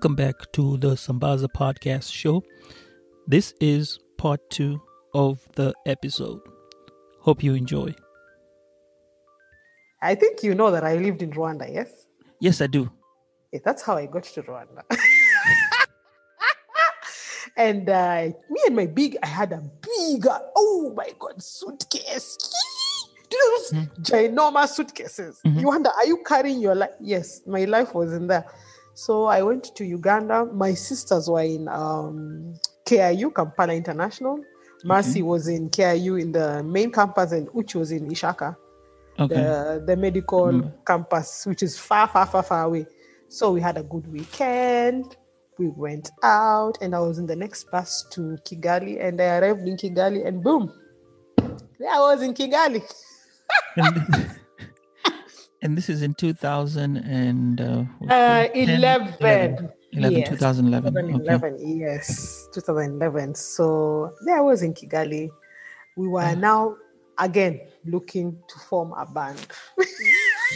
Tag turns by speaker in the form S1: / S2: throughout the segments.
S1: Welcome back to the Sambaza Podcast Show. This is part two of the episode. Hope you enjoy.
S2: I think you know that I lived in Rwanda, yes?
S1: Yes, I do.
S2: Yeah, that's how I got to Rwanda. and uh, me and my big, I had a big, oh my God, suitcase. Do you know those ginormous suitcases?
S1: Mhm.
S2: You wonder, are you carrying your life? Yes, my life was in there. So I went to Uganda. My sisters were in um, KIU, Kampala International. Mercy was in KIU in the main campus, and Uchi was in Ishaka
S1: Okay.
S2: the, the medical
S1: Mm.
S2: campus, which is far, far, far, far away. So we had a good weekend. We went out, and I was in the next bus to Kigali, and I arrived in Kigali, and boom, there I was in Kigali.
S1: and, and this is in 2000 and uh,
S2: Uh, 11.
S1: 11, 11,
S2: Yes,
S1: 2011. Okay.
S2: 2011, yes, 2011. So there I was in Kigali. We were
S1: Ah.
S2: now again looking to form a band.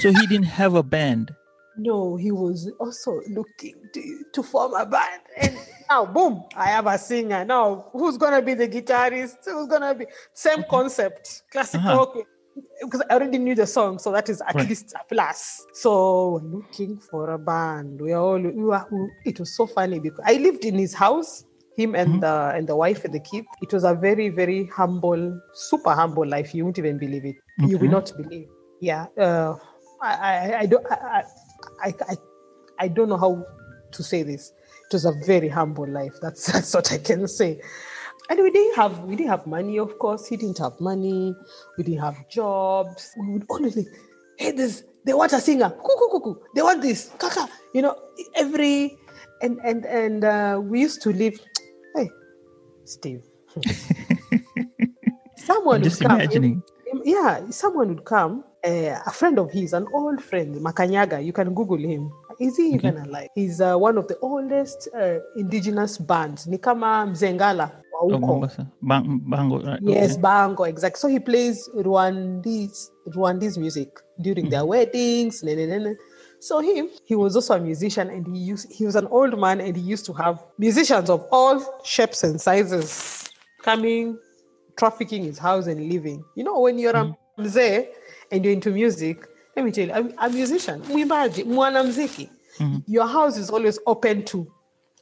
S1: So he didn't have a band.
S2: No, he was also looking to, to form a band. And now, boom, I have a singer. Now, who's going to be the guitarist? Who's going to be same concept, classical?
S1: Uh-huh.
S2: Okay. Because I already knew the song, so that is at
S1: Right.
S2: least a plus. So, looking for a band. We are all, we were, it was so funny because I lived in his house, him and
S1: Mhm.
S2: the and the wife and the kid. It was a very, very humble, super humble life. You won't even believe it. You will not believe. Yeah. Uh, I, I, I don't. I, I, I, I don't know how to say this. It was a very humble life. That's that's what I can say. And we didn't have we didn't have money, of course. He didn't have money. We didn't have jobs. We would honestly, hey, this they want a singer. Cuckoo, cuckoo. They want this. Kaka. You know, every and and and uh, we used to live. Hey, Steve. Someone
S1: I'm
S2: would
S1: just
S2: come.
S1: imagining.
S2: Yeah, someone would come, uh, a friend of his, an old friend, Makanyaga. You can Google him. Is he even alive? He's uh, one of the oldest uh, indigenous bands. Nikama Mzengala
S1: Mombasa. Bang, bango, right?
S2: Yes,
S1: okay.
S2: Bango, exactly. So he plays Rwandese Rwandese music during their mm-hmm. weddings. ne- ne- ne- ne. So him, he was also a musician, and he used he was an old man, and he used to have musicians of all shapes and sizes coming, trafficking his house and living. You know, when you're a mm-hmm. mzee and you're into music, let me tell you, I'm a musician, mwimbaji, mwanamziki. Mm-hmm. Your house is always open to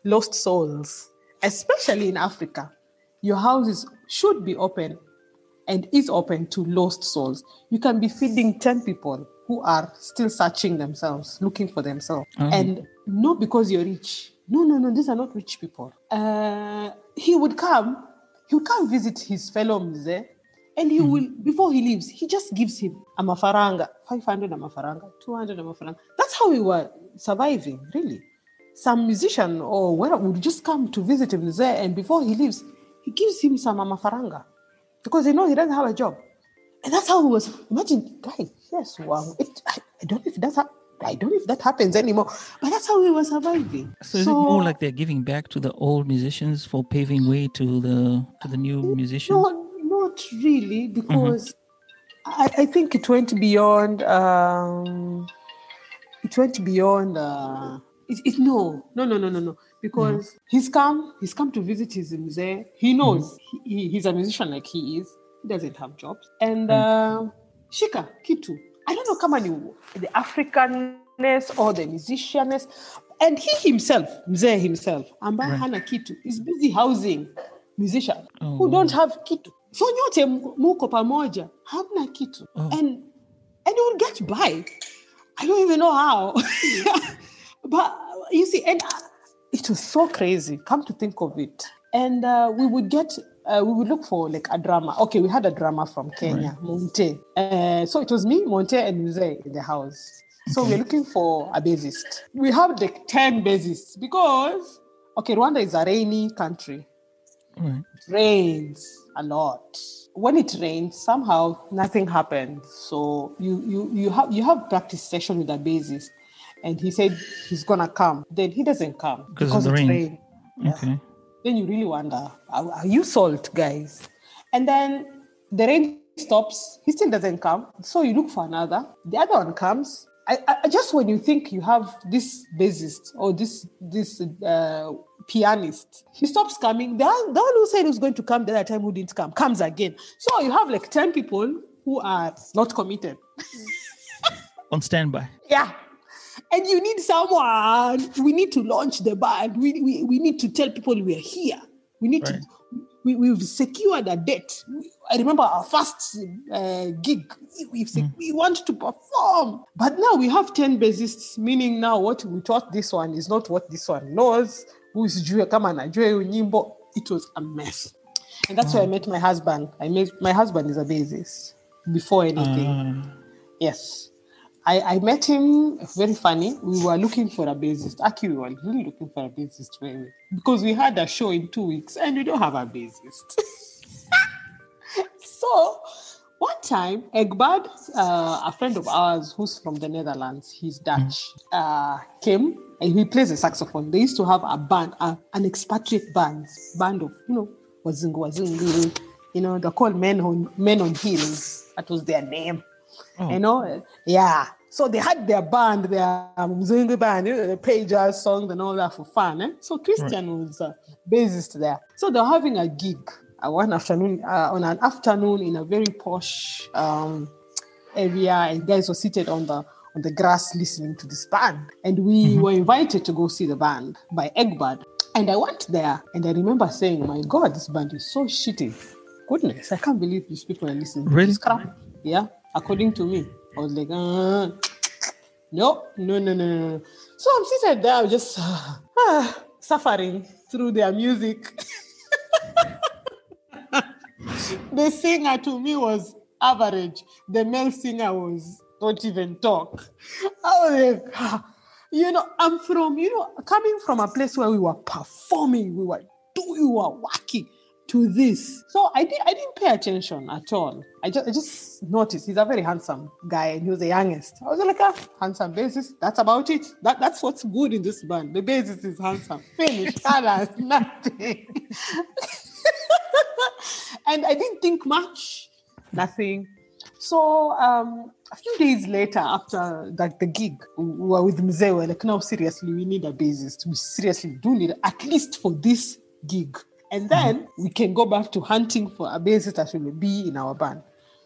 S2: lost souls, especially in Africa. Your houses should be open and is open to lost souls. You can be feeding 10 people who are still searching themselves, looking for themselves. And not because you're rich. No, no, no, these are not rich people. Uh, he would come, he would come visit his fellow mzee, and he will, before he leaves, he just gives him a mafaranga, 500 a mafaranga, 200 a mafaranga. That's how we were surviving, really some musician or whatever would just come to visit him there, and before he leaves, he gives him some amafaranga because they know he doesn't have a job, and that's how he was. Imagine, guys, yes, wow. It, I, I don't know if that's how, I don't know if that happens anymore, but that's how we were surviving.
S1: So is it more like they're giving back to the old musicians for paving way to the to the new musicians?
S2: No, not really, because I, I think it went beyond. Um, it went beyond. Uh, it, it, no, no, no, no, no, no. Because mm-hmm. he's come, he's come to visit his mzee. He mm-hmm. knows he, he- he's a musician like he is. He doesn't have jobs. And mm-hmm. uh, Shika Kitu, I don't know kama ni the Africanness or the musicianness. And he himself, mzee himself, ambaye
S1: Right.
S2: hana kitu, is busy housing musicians
S1: Oh,
S2: who don't have kitu. So nyote muko pamoja, hamna kitu.
S1: Oh.
S2: And and you will get by. I don't even know how. but you see, and it was so crazy. Come to think of it, and uh, we would get. Uh, we would look for like a drama. Okay, we had a drama from Kenya, Monte. Uh, so it was me, Monte, and Muse in the house. So we're looking for a bassist. We have like 10 bassists because, okay, Rwanda is a rainy country.
S1: Right.
S2: It rains a lot. When it rains, somehow nothing happens. So you you you have you have practice session with a bassist, and he said he's gonna come. Then he doesn't come
S1: Because of the rain.
S2: rain. Yeah.
S1: Okay.
S2: Then you really wonder, are, are you salt, guys? And then the rain stops. He still doesn't come. So you look for another. The other one comes. I, I just when you think you have this bassist or this this uh, pianist, he stops coming. The, the one who said he was going to come the other time who didn't come comes again. So you have like ten people who are not committed.
S1: On standby.
S2: Yeah. And you need someone. We need to launch the band. We, we, we need to tell people we're here. We need
S1: Right.
S2: to, we, we've secured a date. I remember our first uh, gig. We've sec- We want to perform. But now we have 10 bassists, meaning now what we taught this one is not what this one knows. Who is Jue anajua hiyo nyimbo. It was a mess. And that's where I met my husband. I met my husband is a bassist before anything.
S1: Uh,
S2: Yes. I, I met him very funny. We were looking for a bassist. Actually, we were really looking for a bassist really, because we had a show in two weeks and we don't have a bassist. so one time, Egbert, uh, a friend of ours who's from the Netherlands, he's Dutch, uh, came and he plays the saxophone. They used to have a band, uh, an expatriate band, band of, you know, wazungu, wazungu, you know, they're called Men on, Men on Heels. That was their name.
S1: Oh.
S2: You know, yeah. So they had their band, their um, band, you know, they play jazz songs and all that for fun. Eh? So Christian was a bassist there. So they're having a gig uh, one afternoon, uh, on an afternoon in a very posh um, area, and guys were seated on the on the grass listening to this band. And we were invited to go see the band by Egbert. And I went there, and I remember saying, "My God, this band is so shitty." Goodness, I can't believe these people are listening. to
S1: Really?
S2: this crap. Yeah, according to me, I was like, uh, no, no, no, no, no. So I'm sitting there, just ah, suffering through their music. the singer to me was average. The male singer was don't even talk. I was like, ah. you know, I'm from, you know, coming from a place where we were performing, we were doing, we were working to this. So I did I didn't pay attention at all. I just I just noticed he's a very handsome guy and he was the youngest. I was like, ah, handsome bassist. That's about it. That that's what's good in this band. The bassist is handsome. Finish, colors, nothing. and I didn't think much. Nothing. So um, a few days later, after like the gig, we were with Mzee. We like, no, seriously, we need a bassist. We seriously do need at least for this gig. And then we can go back to hunting for a bassist that will be in our band.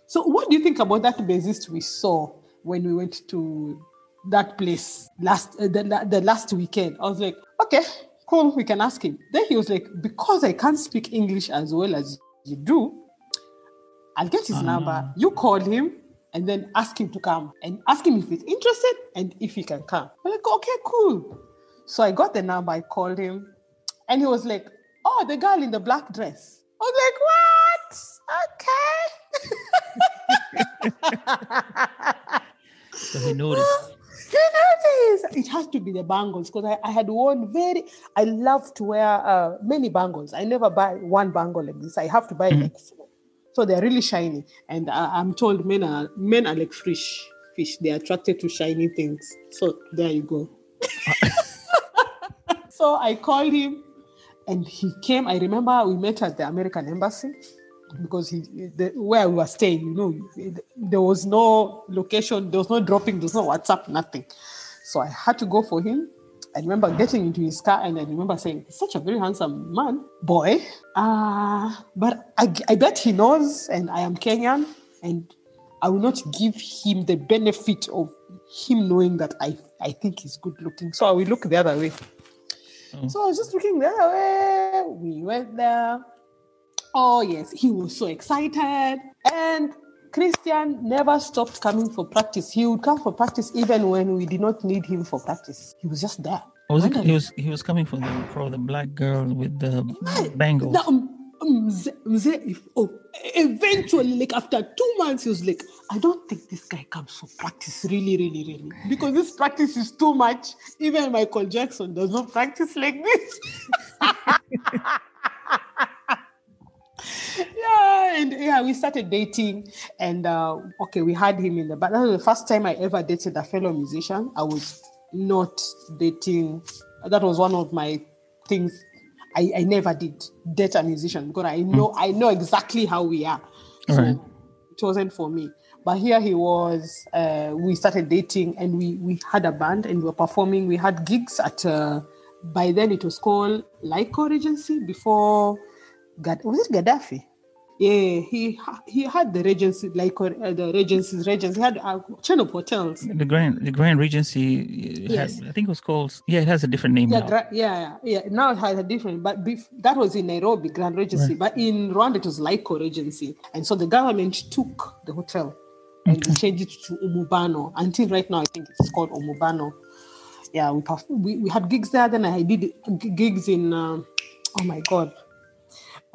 S2: So, what do you think about that bassist we saw when we went to that place last uh, the, the last weekend? I was like, okay, cool, we can ask him. Then he was like, because I can't speak English as well as you do, I'll get his number. You call him and then ask him to come and ask him if he's interested and if he can come. I'm like, okay, cool. So I got the number, I called him, and he was like, Oh, the girl in the black dress. I was like, What? Okay.
S1: so he noticed.
S2: It has to be the bangles because I, I had worn very. I love to wear uh, many bangles. I never buy one bangle like this. I have to buy like four. So they're really shiny. And uh, I'm told men are men are like fish. Fish. They're attracted to shiny things. So there you go. so I called him, and he came. I remember we met at the American embassy because he the, where we were staying, you know, there was no location, there was no dropping, there was no WhatsApp, nothing. So I had to go for him. I remember getting into his car and I remember saying, such a very handsome man, boy. Uh, but I, I bet he knows, and I am Kenyan, and I will not give him the benefit of him knowing that I, I think he's good looking. So I will look the other way. Oh. So I was just looking the other way. Eh, we went there. Oh, yes, he was so excited. And Christian never stopped coming for practice. He would come for practice even when we did not need him for practice. He was just there.
S1: Was it, he was he was coming for the for the black girl with the bangles.
S2: Now, um, oh, eventually, like after two months, he was like, I don't think this guy comes for practice, really, really, really. Because this practice is too much. Even Michael Jackson does not practice like this. yeah, and yeah, we started dating, and uh, okay, we had him in the but that was the first time I ever dated a fellow musician. I was not dating. That was one of my things. I, I never did date a musician because I know I know exactly how we are. So
S1: Right.
S2: it wasn't for me. But here he was. Uh, we started dating, and we we had a band, and we were performing. We had gigs at. Uh, by then, it was called Laico Regency. Before, Gad- was it Gaddafi? Yeah, he he had the Regency, like uh, the Regency's Regency. He had a chain of hotels.
S1: The Grand the Grand Regency uh,
S2: Yes.
S1: had, I think it was called yeah, it has a different name
S2: Yeah,
S1: now.
S2: gra- yeah, yeah, yeah. Now it has a different, but bef- that was in Nairobi, Grand Regency. But in Rwanda, it was Laico Regency. And so the government took the hotel and we changed it to Umubano. Until right now, I think it's called Umubano. Yeah, we, perf- we, we had gigs there. Then I did gigs in, um oh my God.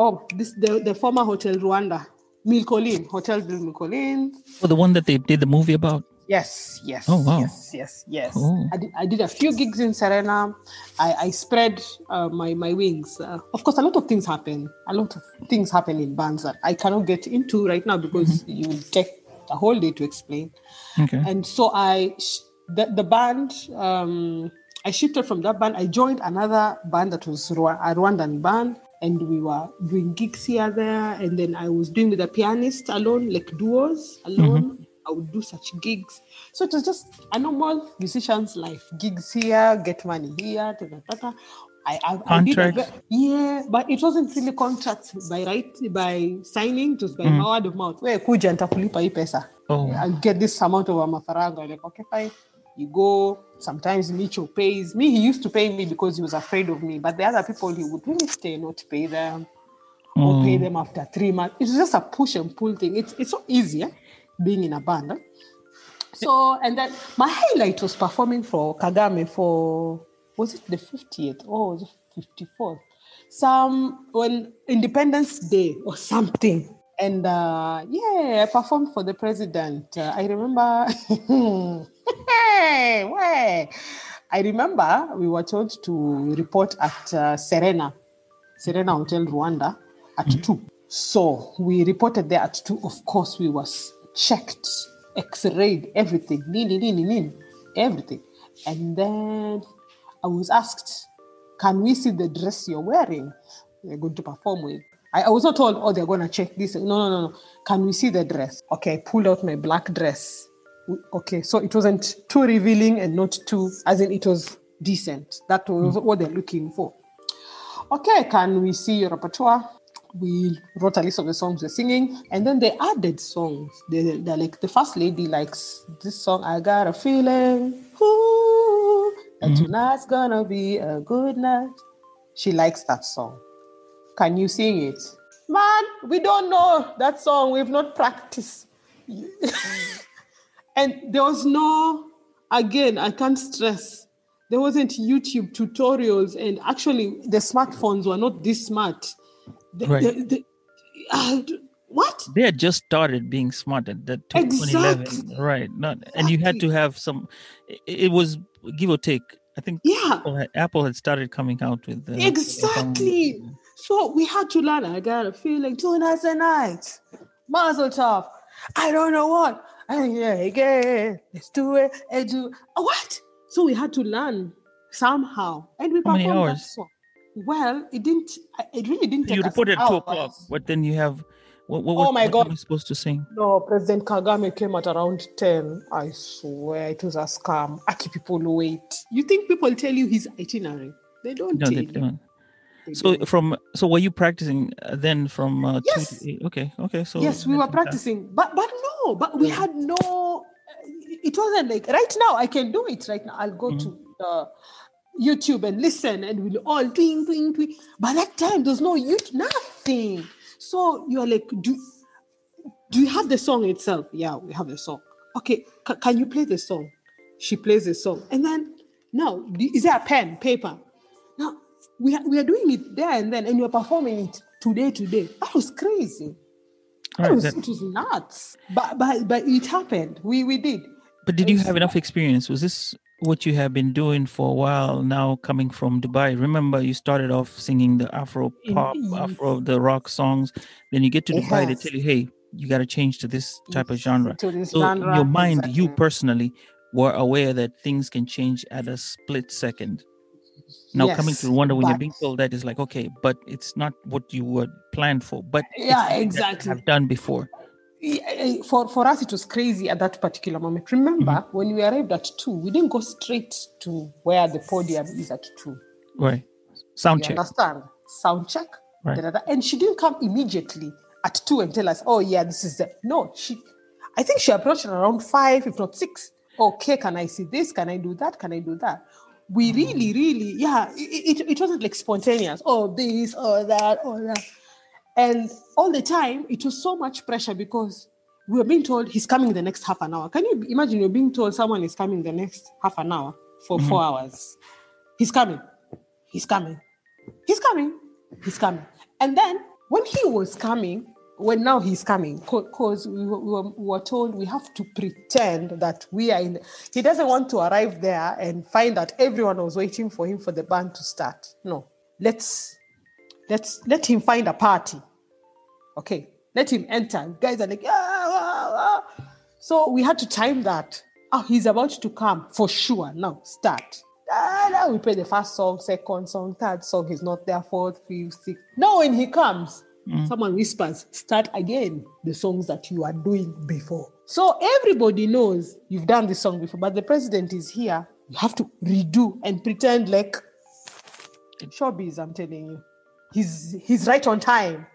S2: Oh, this the, the former Hotel Rwanda, Mille Collines, Hotel de Mille Collines.
S1: Oh, the one that they did the movie about.
S2: Yes, yes.
S1: Oh, wow.
S2: Yes, yes, yes.
S1: Cool.
S2: I, did, I did a few gigs in Serena. I, I spread uh, my, my wings. Uh, of course, a lot of things happen. A lot of things happen in bands that I cannot get into right now because you will take a whole day to explain.
S1: Okay.
S2: And so I, the, the band, um, I shifted from that band. I joined another band that was a Rwandan band. And we were doing gigs here, there. And then I was doing with a pianist alone, like duos alone. Mm-hmm. I would do such gigs. So it was just a normal musician's life. Gigs here, get money here. Da, da, da. I, I, I did a
S1: Contracts?
S2: yeah, but it wasn't really contracts by right by signing. It was by mm. word of mouth. Wewe kuja nitakulipa hii pesa.
S1: Oh.
S2: I'll get this amount of mafaranga. Like, okay, fine. You go. Sometimes Micho pays me. He used to pay me because he was afraid of me. But the other people, he would really stay not pay them or pay them after three months. It's just a push and pull thing. It's it's so easy eh, being in a band. eh. So and then my highlight was performing for Kagame for was it the 50th or was it 54th? Some when Independence Day or something. And uh, yeah, I performed for the president. Uh, I remember Where? I remember we were told to report at uh, Serena, Serena Hotel Rwanda at two. So we reported there at two. Of course, we was checked, X-rayed, everything, nini, nini, nini, everything. And then I was asked, "Can we see the dress you're wearing? You're going to perform with." I, I was not told, "Oh, they're going to check this." No, no, no, no. Can we see the dress? Okay, I pulled out my black dress. Okay, so it wasn't too revealing and not too, as in it was decent. That was hmm. what they're looking for. Okay, can we see your repertoire? We wrote a list of the songs we're singing, and then they added songs. They, they're like, the first lady likes this song, I Got a Feeling, ooh, that mm-hmm. tonight's gonna be a good night. She likes that song. Can you sing it? Man, we don't know that song. We've not practiced. and there was no, again, I can't stress, there wasn't YouTube tutorials, and actually, the smartphones were not this smart. The-
S1: Right.
S2: the- the- uh, what?
S1: They had just started being smart at that 2011,
S2: Exactly.
S1: right? Not, and you had to have some. It, was give or take. I think
S2: Yeah,
S1: Apple had, Apple had started coming out with the
S2: exactly. So we had to learn. I got a feeling tonight's a night. Mazel tov. I don't know what. Yeah, again. Let's do it. And do what? So we had to learn somehow, and we
S1: How
S2: performed that song. Well, it didn't. It really didn't.
S1: You
S2: take us
S1: reported at two o'clock, but then you have. What, what,
S2: Oh my
S1: what
S2: God.
S1: were you supposed to sing?
S2: No, President Kagame came at around 10. I swear it was a scam. Aki people wait. You think people tell you his itinerary? They don't
S1: No, they
S2: you.
S1: don't.
S2: They
S1: So
S2: don't.
S1: from so were you practicing then from uh,
S2: Yes.
S1: two to? Okay, okay. So
S2: yes, we were practicing, but but no, but we had no. It wasn't like right now. I can do it right now. I'll go to uh, YouTube and listen, and we'll all twing twing twing. By that time, there's no YouTube, nothing. So you're like, do do you have the song itself? Yeah, we have the song. Okay, ca- can you play the song? She plays the song, and then Now, is there a pen, paper? Now, we are, we are doing it there and then, and you're performing it today, today. That was crazy.
S1: Right,
S2: was,
S1: that-
S2: it was nuts. But, but, but it happened. We, we did.
S1: But did you have enough experience? Was this what you have been doing for a while now coming from Dubai? Remember you started off singing the Afro pop, Afro the rock songs. Then you get to Dubai, they tell you, hey, you gotta change to this type of genre.
S2: To this
S1: So
S2: genre,
S1: your mind, you personally were aware that things can change at a split second. Now coming to
S2: Yes,
S1: Rwanda when you're being told that is like, okay, but it's not what you were planned for. But
S2: Yeah,
S1: something that you
S2: exactly.
S1: have done before.
S2: Eh, for for us it was crazy at that particular moment remember
S1: Mm-hmm.
S2: when we arrived at two we didn't go straight to where the podium is at two
S1: Right. Sound
S2: you
S1: check.
S2: understand sound check
S1: Right.
S2: da, da, da. and she didn't come immediately at two and tell us oh yeah this is the no she i think she approached around five if not six okay can i see this can i do that can i do that we really really yeah it, it, it wasn't like spontaneous oh this or that or that and all the time, it was so much pressure because we were being told he's coming the next half an hour. Can you imagine you're being told someone is coming the next half an hour for mm-hmm. four hours? He's coming. He's coming. He's coming. He's coming. And then when he was coming, when now he's coming, because we, were- we, we were told we have to pretend that we are in. He doesn't want to arrive there and find that everyone was waiting for him for the band to start. No, let's let's let him find a party. Okay, let him enter. Guys are like, ah, ah, ah." so we had to time that. Oh, he's about to come for sure. Now start. Ah, we play the first song, second song, third song. He's not there. Fourth, fifth, sixth. Now when he comes, someone whispers, "Start again." The songs that you are doing before. So everybody knows you've done this song before, but the president is here. You have to redo and pretend like showbiz. I'm telling you, he's he's right on time.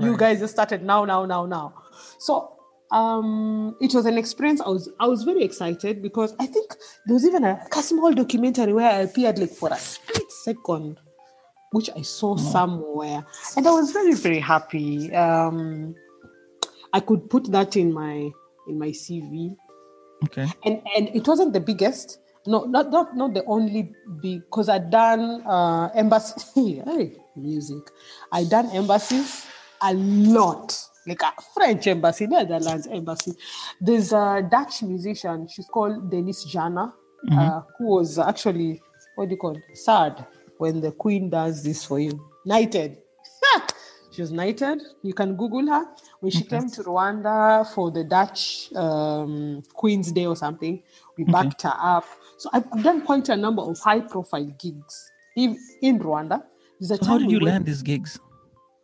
S2: You guys just started now, now, now, now. So um, it was an experience. I was I was very excited because I think there was even a, a small documentary where I appeared like for a split second, which I saw somewhere, and I was very very happy. Um, I could put that in my in my CV
S1: Okay.
S2: and and it wasn't the biggest. No not not not the only big because i'd done uh embassy. Hey, music. I done embassies a lot. Like a french embassy netherlands embassy. There's a dutch musician. She's called denise Jannah uh, who was actually what do you call it? Sad when the queen does this for you knighted she was knighted. You can Google her. When she came to Rwanda for the Dutch um, Queen's Day or something, we backed her up. So I've, done quite a number of high profile gigs in, in Rwanda.
S1: So how did
S2: we
S1: you
S2: went-
S1: land these gigs?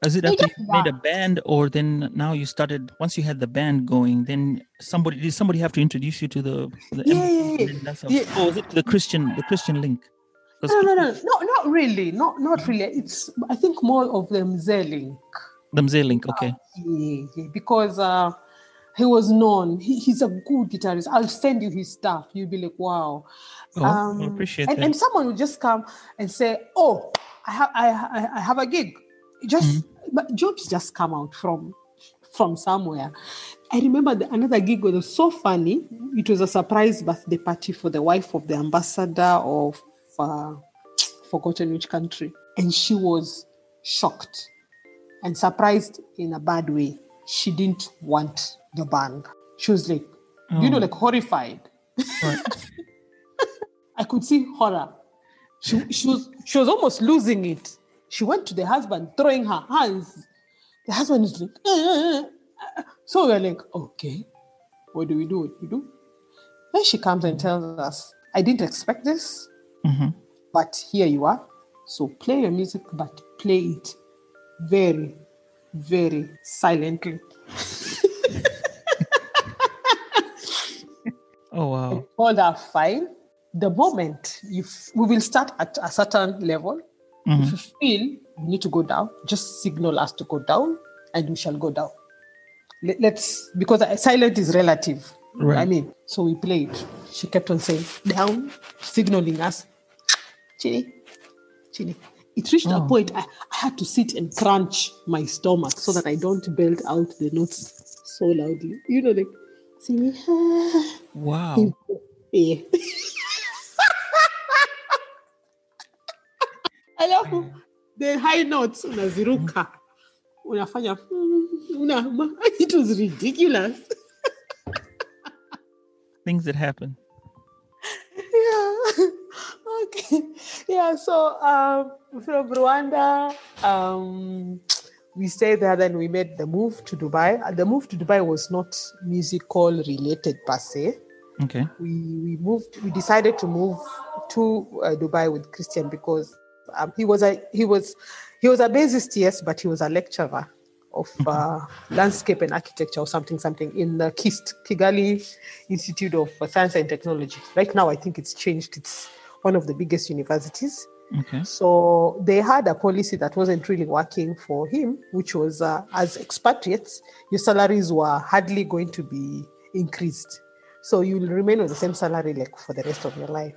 S1: Is it after you made a band, or then now you started? Once you had the band going, then somebody did somebody have to introduce you to the? the
S2: Yeah, yeah, yeah. Yeah.
S1: Oh, was it the Christian the Christian link? 'Cause
S2: No, no, no, no, not really. Not not really. It's I think more of the Mzelink.
S1: The Mzee link. Okay.
S2: Ah, yeah, yeah, because uh, he was known. He, he's a good guitarist. I'll send you his stuff. You'll be like, wow.
S1: Oh, I um, appreciate
S2: and,
S1: that.
S2: and someone would just come and say, "Oh, I have, I, I, I have a gig." Just, mm-hmm. but jobs just come out from from somewhere. I remember the, another gig was so funny. It was a surprise birthday party for the wife of the ambassador of uh, forgotten which country, and she was shocked and surprised in a bad way. She didn't want the band. She was like, you know,
S1: Oh.
S2: like horrified.
S1: Right.
S2: I could see horror. She, she was she was almost losing it. She went to the husband, throwing her hands. The husband is like, "Uh, uh, uh." so we're like, okay, what do we do? What do we do? Then she comes and tells us, I didn't expect this,
S1: Mhm.
S2: but here you are. So play your music, but play it very, very silently.
S1: Oh wow.
S2: told her fine. The moment you f- we will start at a certain level. If you feel you need to go down, just signal us to go down, and we shall go down. Let, us because silent is relative. I mean, so we played. She kept on saying down, signaling us. Chini, chini. It reached a
S1: Oh.
S2: point I, I had to sit and crunch my stomach so that I don't belt out the notes so loudly. You know, like singing.
S1: Wow.
S2: Yeah. alafu the high notes unaziruka unafanya mm, una, it was ridiculous
S1: Things that happen.
S2: yeah. Okay. Yeah so um from rwanda um we stayed there then we made the move to dubai. Uh, the move to dubai was not musical related per se.
S1: Okay.
S2: we we moved we decided to move to uh, dubai with christian because um, he was a he was he was a bassist yes but he was a lecturer of uh, landscape and architecture or something something in the kist kigali institute of science and technology right now i think it's changed it's one of the biggest universities
S1: Okay.
S2: so they had a policy that wasn't really working for him, which was uh, as expatriates, your salaries were hardly going to be increased. So you'll remain with the same salary like for the rest of your life.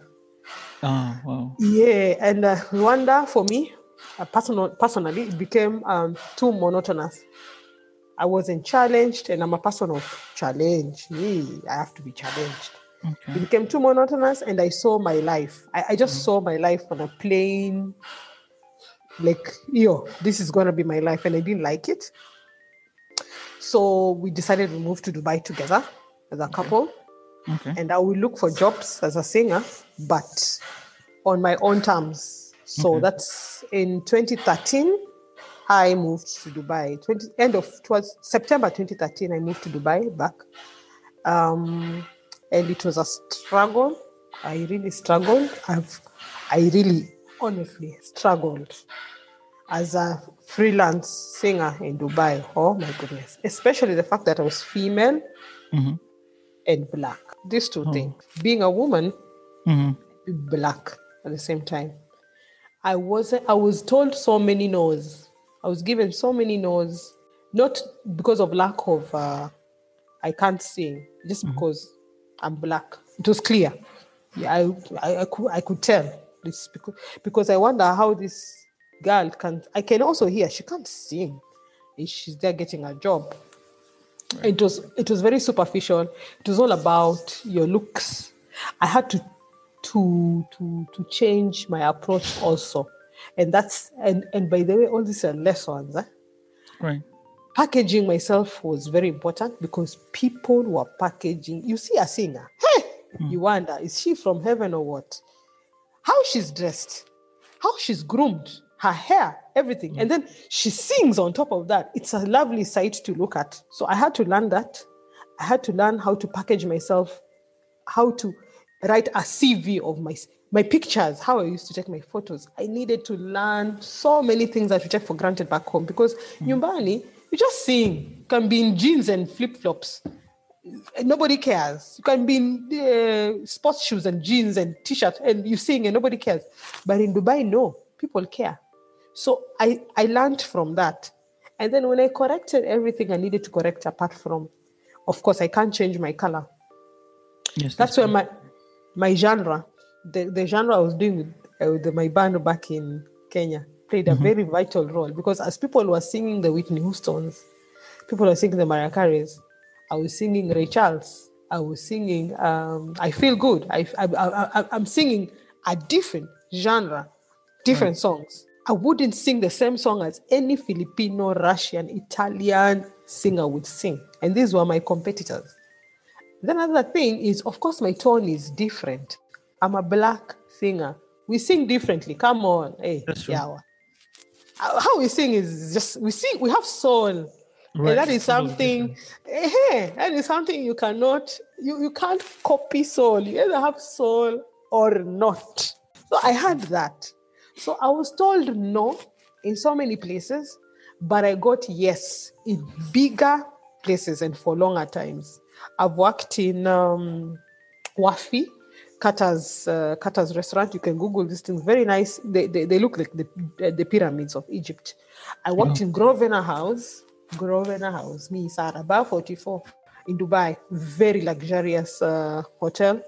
S1: Oh, wow.
S2: Yeah, and uh, Rwanda for me, uh, personal, personally, it became um, too monotonous. I wasn't challenged, and I'm a person of challenge. Yeah, I have to be challenged.
S1: Okay.
S2: It became too monotonous, and I saw my life. I, I just saw my life on a plane, like, yo, this is gonna be my life, and I didn't like it. So we decided to move to Dubai together as a couple,
S1: Okay.
S2: and I will look for jobs as a singer, but on my own terms. So
S1: Okay.
S2: that's in 2013. I moved to Dubai. 20, end of it was September 2013. I moved to Dubai back, um, and it was a struggle. I really struggled. I've, I really, honestly struggled as a freelance singer in Dubai. Oh my goodness! Especially the fact that I was female
S1: Mhm.
S2: and black. These two
S1: Oh.
S2: things. Being a woman,
S1: Mhm.
S2: black at the same time. I wasn't I was told so many no's. I was given so many no's, not because of lack of uh, I can't sing, just because I'm black. It was clear. Yeah, I, I, I could I could tell this because because I wonder how this girl can I can also hear she can't sing. And she's there getting a job. It was it was very superficial. It was all about your looks. I had to to to to change my approach also, and that's and and by the way, all these are lessons. Eh?
S1: Right.
S2: Packaging myself was very important because people were packaging. You see a singer, hey, you wonder is she from heaven or what? How she's dressed, how she's groomed, her hair, everything, and then she sings on top of that. It's a lovely sight to look at. So I had to learn that. I had to learn how to package myself, how to write a CV of my my pictures, how I used to take my photos. I needed to learn so many things that we take for granted back home because nyumbani, you just sing. You can be in jeans and flip flops. Nobody cares. You can be in uh, sports shoes and jeans and t-shirt and you sing and nobody cares. But in Dubai, no, people care. So I, I learned from that. And then when I corrected everything I needed to correct apart from, of course, I can't change my color.
S1: Yes.
S2: That's where my my genre, the, the genre I was doing with, uh, with my band back in Kenya, played a very vital role because as people were singing the Whitney Houston's, people were singing the Mariah Carey's, I was singing Ray Charles, I was singing um, I Feel Good. I, I, I, I, I'm singing a different genre, different songs. I wouldn't sing the same song as any Filipino, Russian, Italian singer would sing. And these were my competitors. Then another thing is, of course, my tone is different. I'm a black singer. We sing differently. Come on, hey,
S1: That's true.
S2: yawa. How we sing is just we sing. We have soul,
S1: Right.
S2: and that is
S1: It's a little
S2: something. eh, that is something you cannot. You you can't copy soul. You either have soul or not. So I had that. So I was told no in so many places, but I got yes in bigger places and for longer times. I've worked in um, Wafi, Qatar's, uh, Qatar's restaurant. You can Google these things. Very nice. They, they, they look like the, uh, the pyramids of Egypt. I worked in Grosvenor House. Grosvenor House, me, Sarah, bar 44 in Dubai. Very luxurious uh, hotel.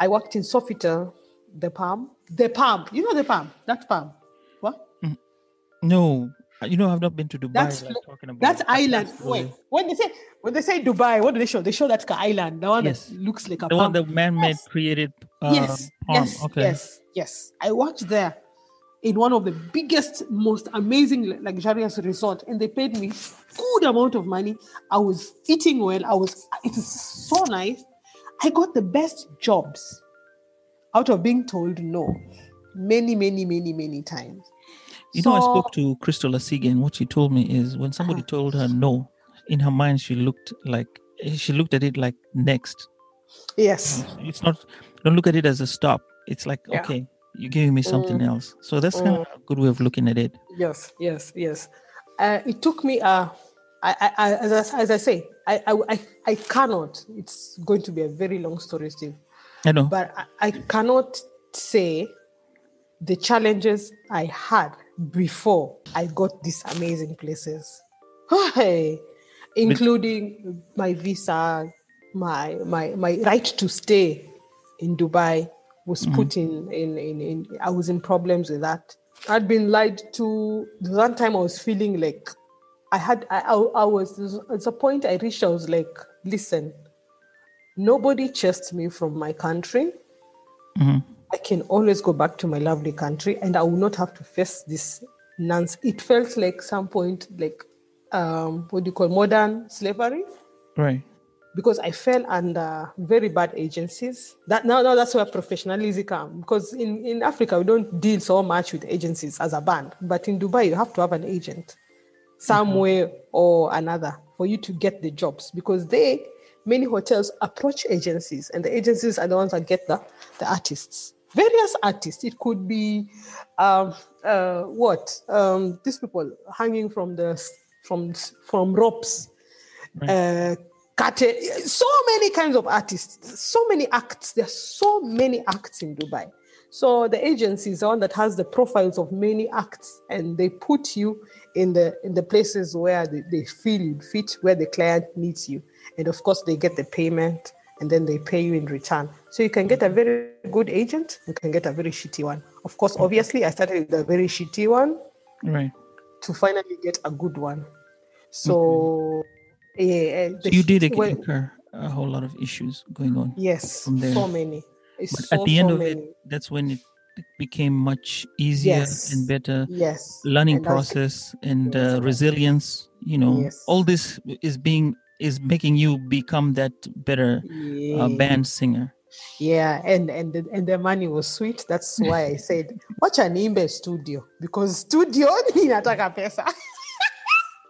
S2: I worked in Sofitel, the Palm. The Palm. You know the Palm? That Palm. What?
S1: No, you know, I've not been to Dubai.
S2: That's
S1: like talking about
S2: that's island. Wait, when they say when they say Dubai, what do they show? They show that island, the one
S1: Yes.
S2: that looks like a
S1: the one
S2: palm.
S1: that man-made
S2: Yes.
S1: created. Uh,
S2: yes,
S1: palm.
S2: yes,
S1: Okay.
S2: yes, yes. I worked there. in one of the biggest, most amazing luxurious resort, and they paid me good amount of money. I was eating well. I was. It is so nice. I got the best jobs out of being told no, many, many, many, many times.
S1: You know, I spoke to Crystal Asige, and what she told me is when somebody
S2: Uh-huh.
S1: told her no, in her mind she looked like she looked at it like next.
S2: Yes.
S1: It's not. Don't look at it as a stop. It's like
S2: Yeah.
S1: okay, you're giving me something else. So that's kind of a good way of looking at it.
S2: Yes, yes, yes. Uh, it took me. Uh, I, I, as, I, as I say, I, I, I, I cannot. It's going to be a very long story, Steve.
S1: I know.
S2: But I, I cannot say the challenges I had before I got these amazing places, Hey, including my visa, my my my right to stay in Dubai was put in, in in in. I was in problems with that. I'd been lied to. One time I was feeling like I had. I I, I was at a point I reached. I was like, listen, nobody chased me from my country.
S1: Mhm.
S2: I can always go back to my lovely country and I will not have to face this nonsense. It felt like some point like um what do you call modern slavery
S1: Right.
S2: because I fell under very bad agencies. That now, now that's where professionalism comes. Because in, in Africa we don't deal so much with agencies as a band, but in Dubai you have to have an agent some way or another for you to get the jobs because they many hotels approach agencies and the agencies are the ones that get the, the artists various artists. It could be um uh what um these people hanging from the from from ropes uh Kate, so many kinds of artists, so many acts. There are so many acts in Dubai. So the agency is the one that has the profiles of many acts, and they put you in the in the places where they, they feel you fit, where the client needs you, and of course they get the payment, and then they pay you in return. So you can get a very good agent, you can get a very shitty one. Of course, obviously, I started with a very shitty one
S1: Right.
S2: to finally get a good one. So yeah,
S1: So you did incur a whole lot of issues going on.
S2: Yes, so many. It's
S1: But
S2: so,
S1: at the end
S2: so
S1: of
S2: many.
S1: it, that's when it became much easier
S2: Yes.
S1: and better.
S2: yes,
S1: Learning
S2: And
S1: process and uh, resilience. You know,
S2: Yes.
S1: all this is being is making you become that better uh, band singer.
S2: Yeah, and and the, and the money was sweet. That's why I said, "Watch an imbe studio because studio inataka pesa."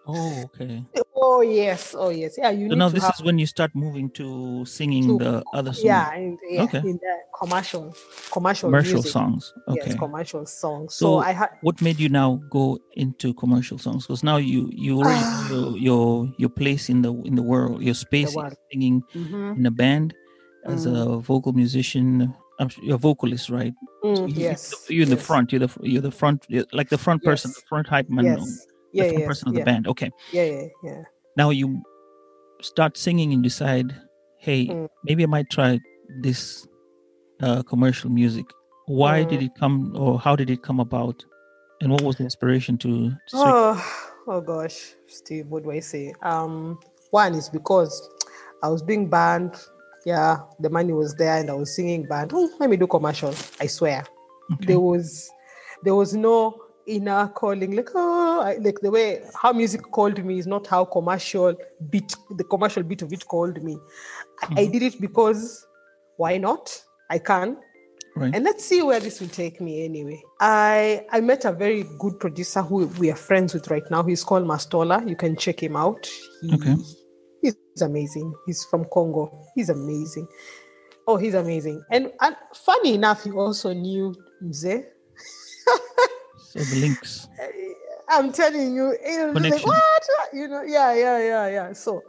S1: Oh, okay.
S2: oh yes, oh yes, yeah. You
S1: So now this
S2: have,
S1: is when you start moving to singing
S2: To-
S1: the other songs,
S2: yeah, in, yeah,
S1: Okay.
S2: in the commercial commercial
S1: commercial
S2: music.
S1: songs. Okay.
S2: Yes, commercial songs. So,
S1: So,
S2: I had
S1: what made you now go into commercial songs? Because now you you already
S2: Ah.
S1: your, your your place in the in the world, your space
S2: world.
S1: singing
S2: Mhm.
S1: in a band as a vocal musician. I'm sure you're a vocalist, right?
S2: Mm,
S1: So you-
S2: yes,
S1: You're in the
S2: yes,
S1: front. You're the you're the front. You're like the front person,
S2: Yes.
S1: the front hype man,
S2: Yes,
S1: the
S2: yeah,
S1: front
S2: yes,
S1: person of
S2: yeah,
S1: the band. Okay.
S2: yeah, yeah, yeah.
S1: Now you start singing and decide, hey,
S2: Mm.
S1: maybe I might try this uh, commercial music. Why did
S2: Mm.
S1: it come, or how did it come about, and what was the inspiration to? to?
S2: Oh, oh gosh, Steve, what do I say? Um, one is because I was being banned. Yeah, the money was there, and I was singing band. Oh, let me do commercial. I swear,
S1: Okay.
S2: there was, there was no inner calling. Like oh, I, like the way how music called me is not how commercial beat the commercial beat of it called me. I, I did it because why not? I can.
S1: Right.
S2: And let's see where this will take me anyway. I I met a very good producer who we are friends with right now. He's called Mastola. You can check him out. He-
S1: Okay.
S2: He's amazing. He's from Congo. He's amazing. Oh, he's amazing. And, and funny enough, he also knew Mze.
S1: so the links.
S2: I'm telling you, it like, what? You know, yeah, yeah, yeah, yeah. So,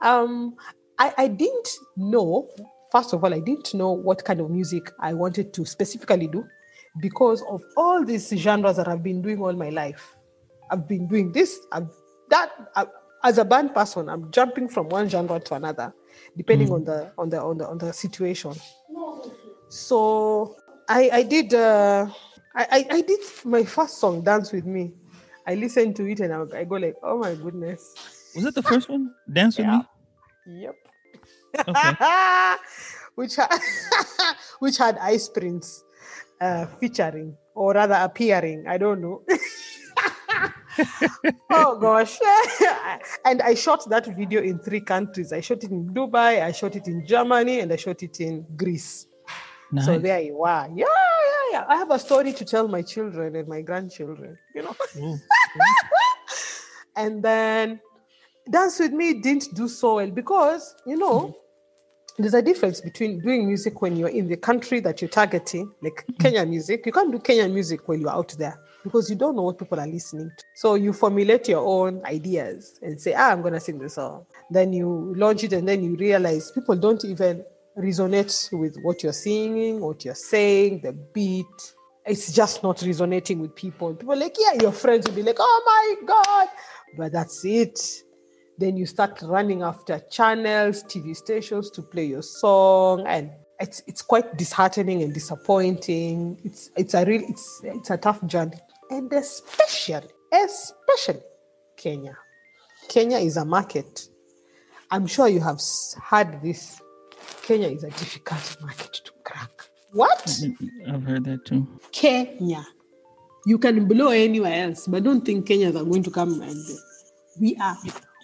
S2: um, I, I didn't know. First of all, I didn't know what kind of music I wanted to specifically do because of all these genres that I've been doing all my life. I've been doing this, I've that. I, as a band person, I'm jumping from one genre to another, depending on the on the on the on the situation. So I I did uh, I, I I did my first song, "Dance with Me." I listened to it and I, I go like, "Oh my goodness!"
S1: Was that the first one? Dance with
S2: Yeah.
S1: me.
S2: Yep.
S1: Okay.
S2: which had, which had Ice Prince uh, featuring. or rather appearing. I don't know. oh gosh. and I shot that video in three countries. I shot it in Dubai, I shot it in Germany, and I shot it in Greece.
S1: Nice.
S2: So there you are. Yeah, yeah, yeah. I have a story to tell my children and my grandchildren, you know. And then Dance with Me didn't do so well because, you know, there's a difference between doing music when you're in the country that you're targeting, like Kenya music. You can't do Kenyan music when you're out there because you don't know what people are listening to. So you formulate your own ideas and say, ah, I'm going to sing this song. Then you launch it and then you realize people don't even resonate with what you're singing, what you're saying, the beat. It's just not resonating with people. People like, yeah, your friends will be like, oh my God. But that's it. Then you start running after channels, TV stations to play your song, and it's it's quite disheartening and disappointing. It's it's a real it's it's a tough journey, and especially especially Kenya. Kenya is a market. I'm sure you have heard this. Kenya is a difficult market to crack. What?
S1: I've heard that too.
S2: Kenya. You can blow anywhere else, but don't think Kenyans are going to come and we are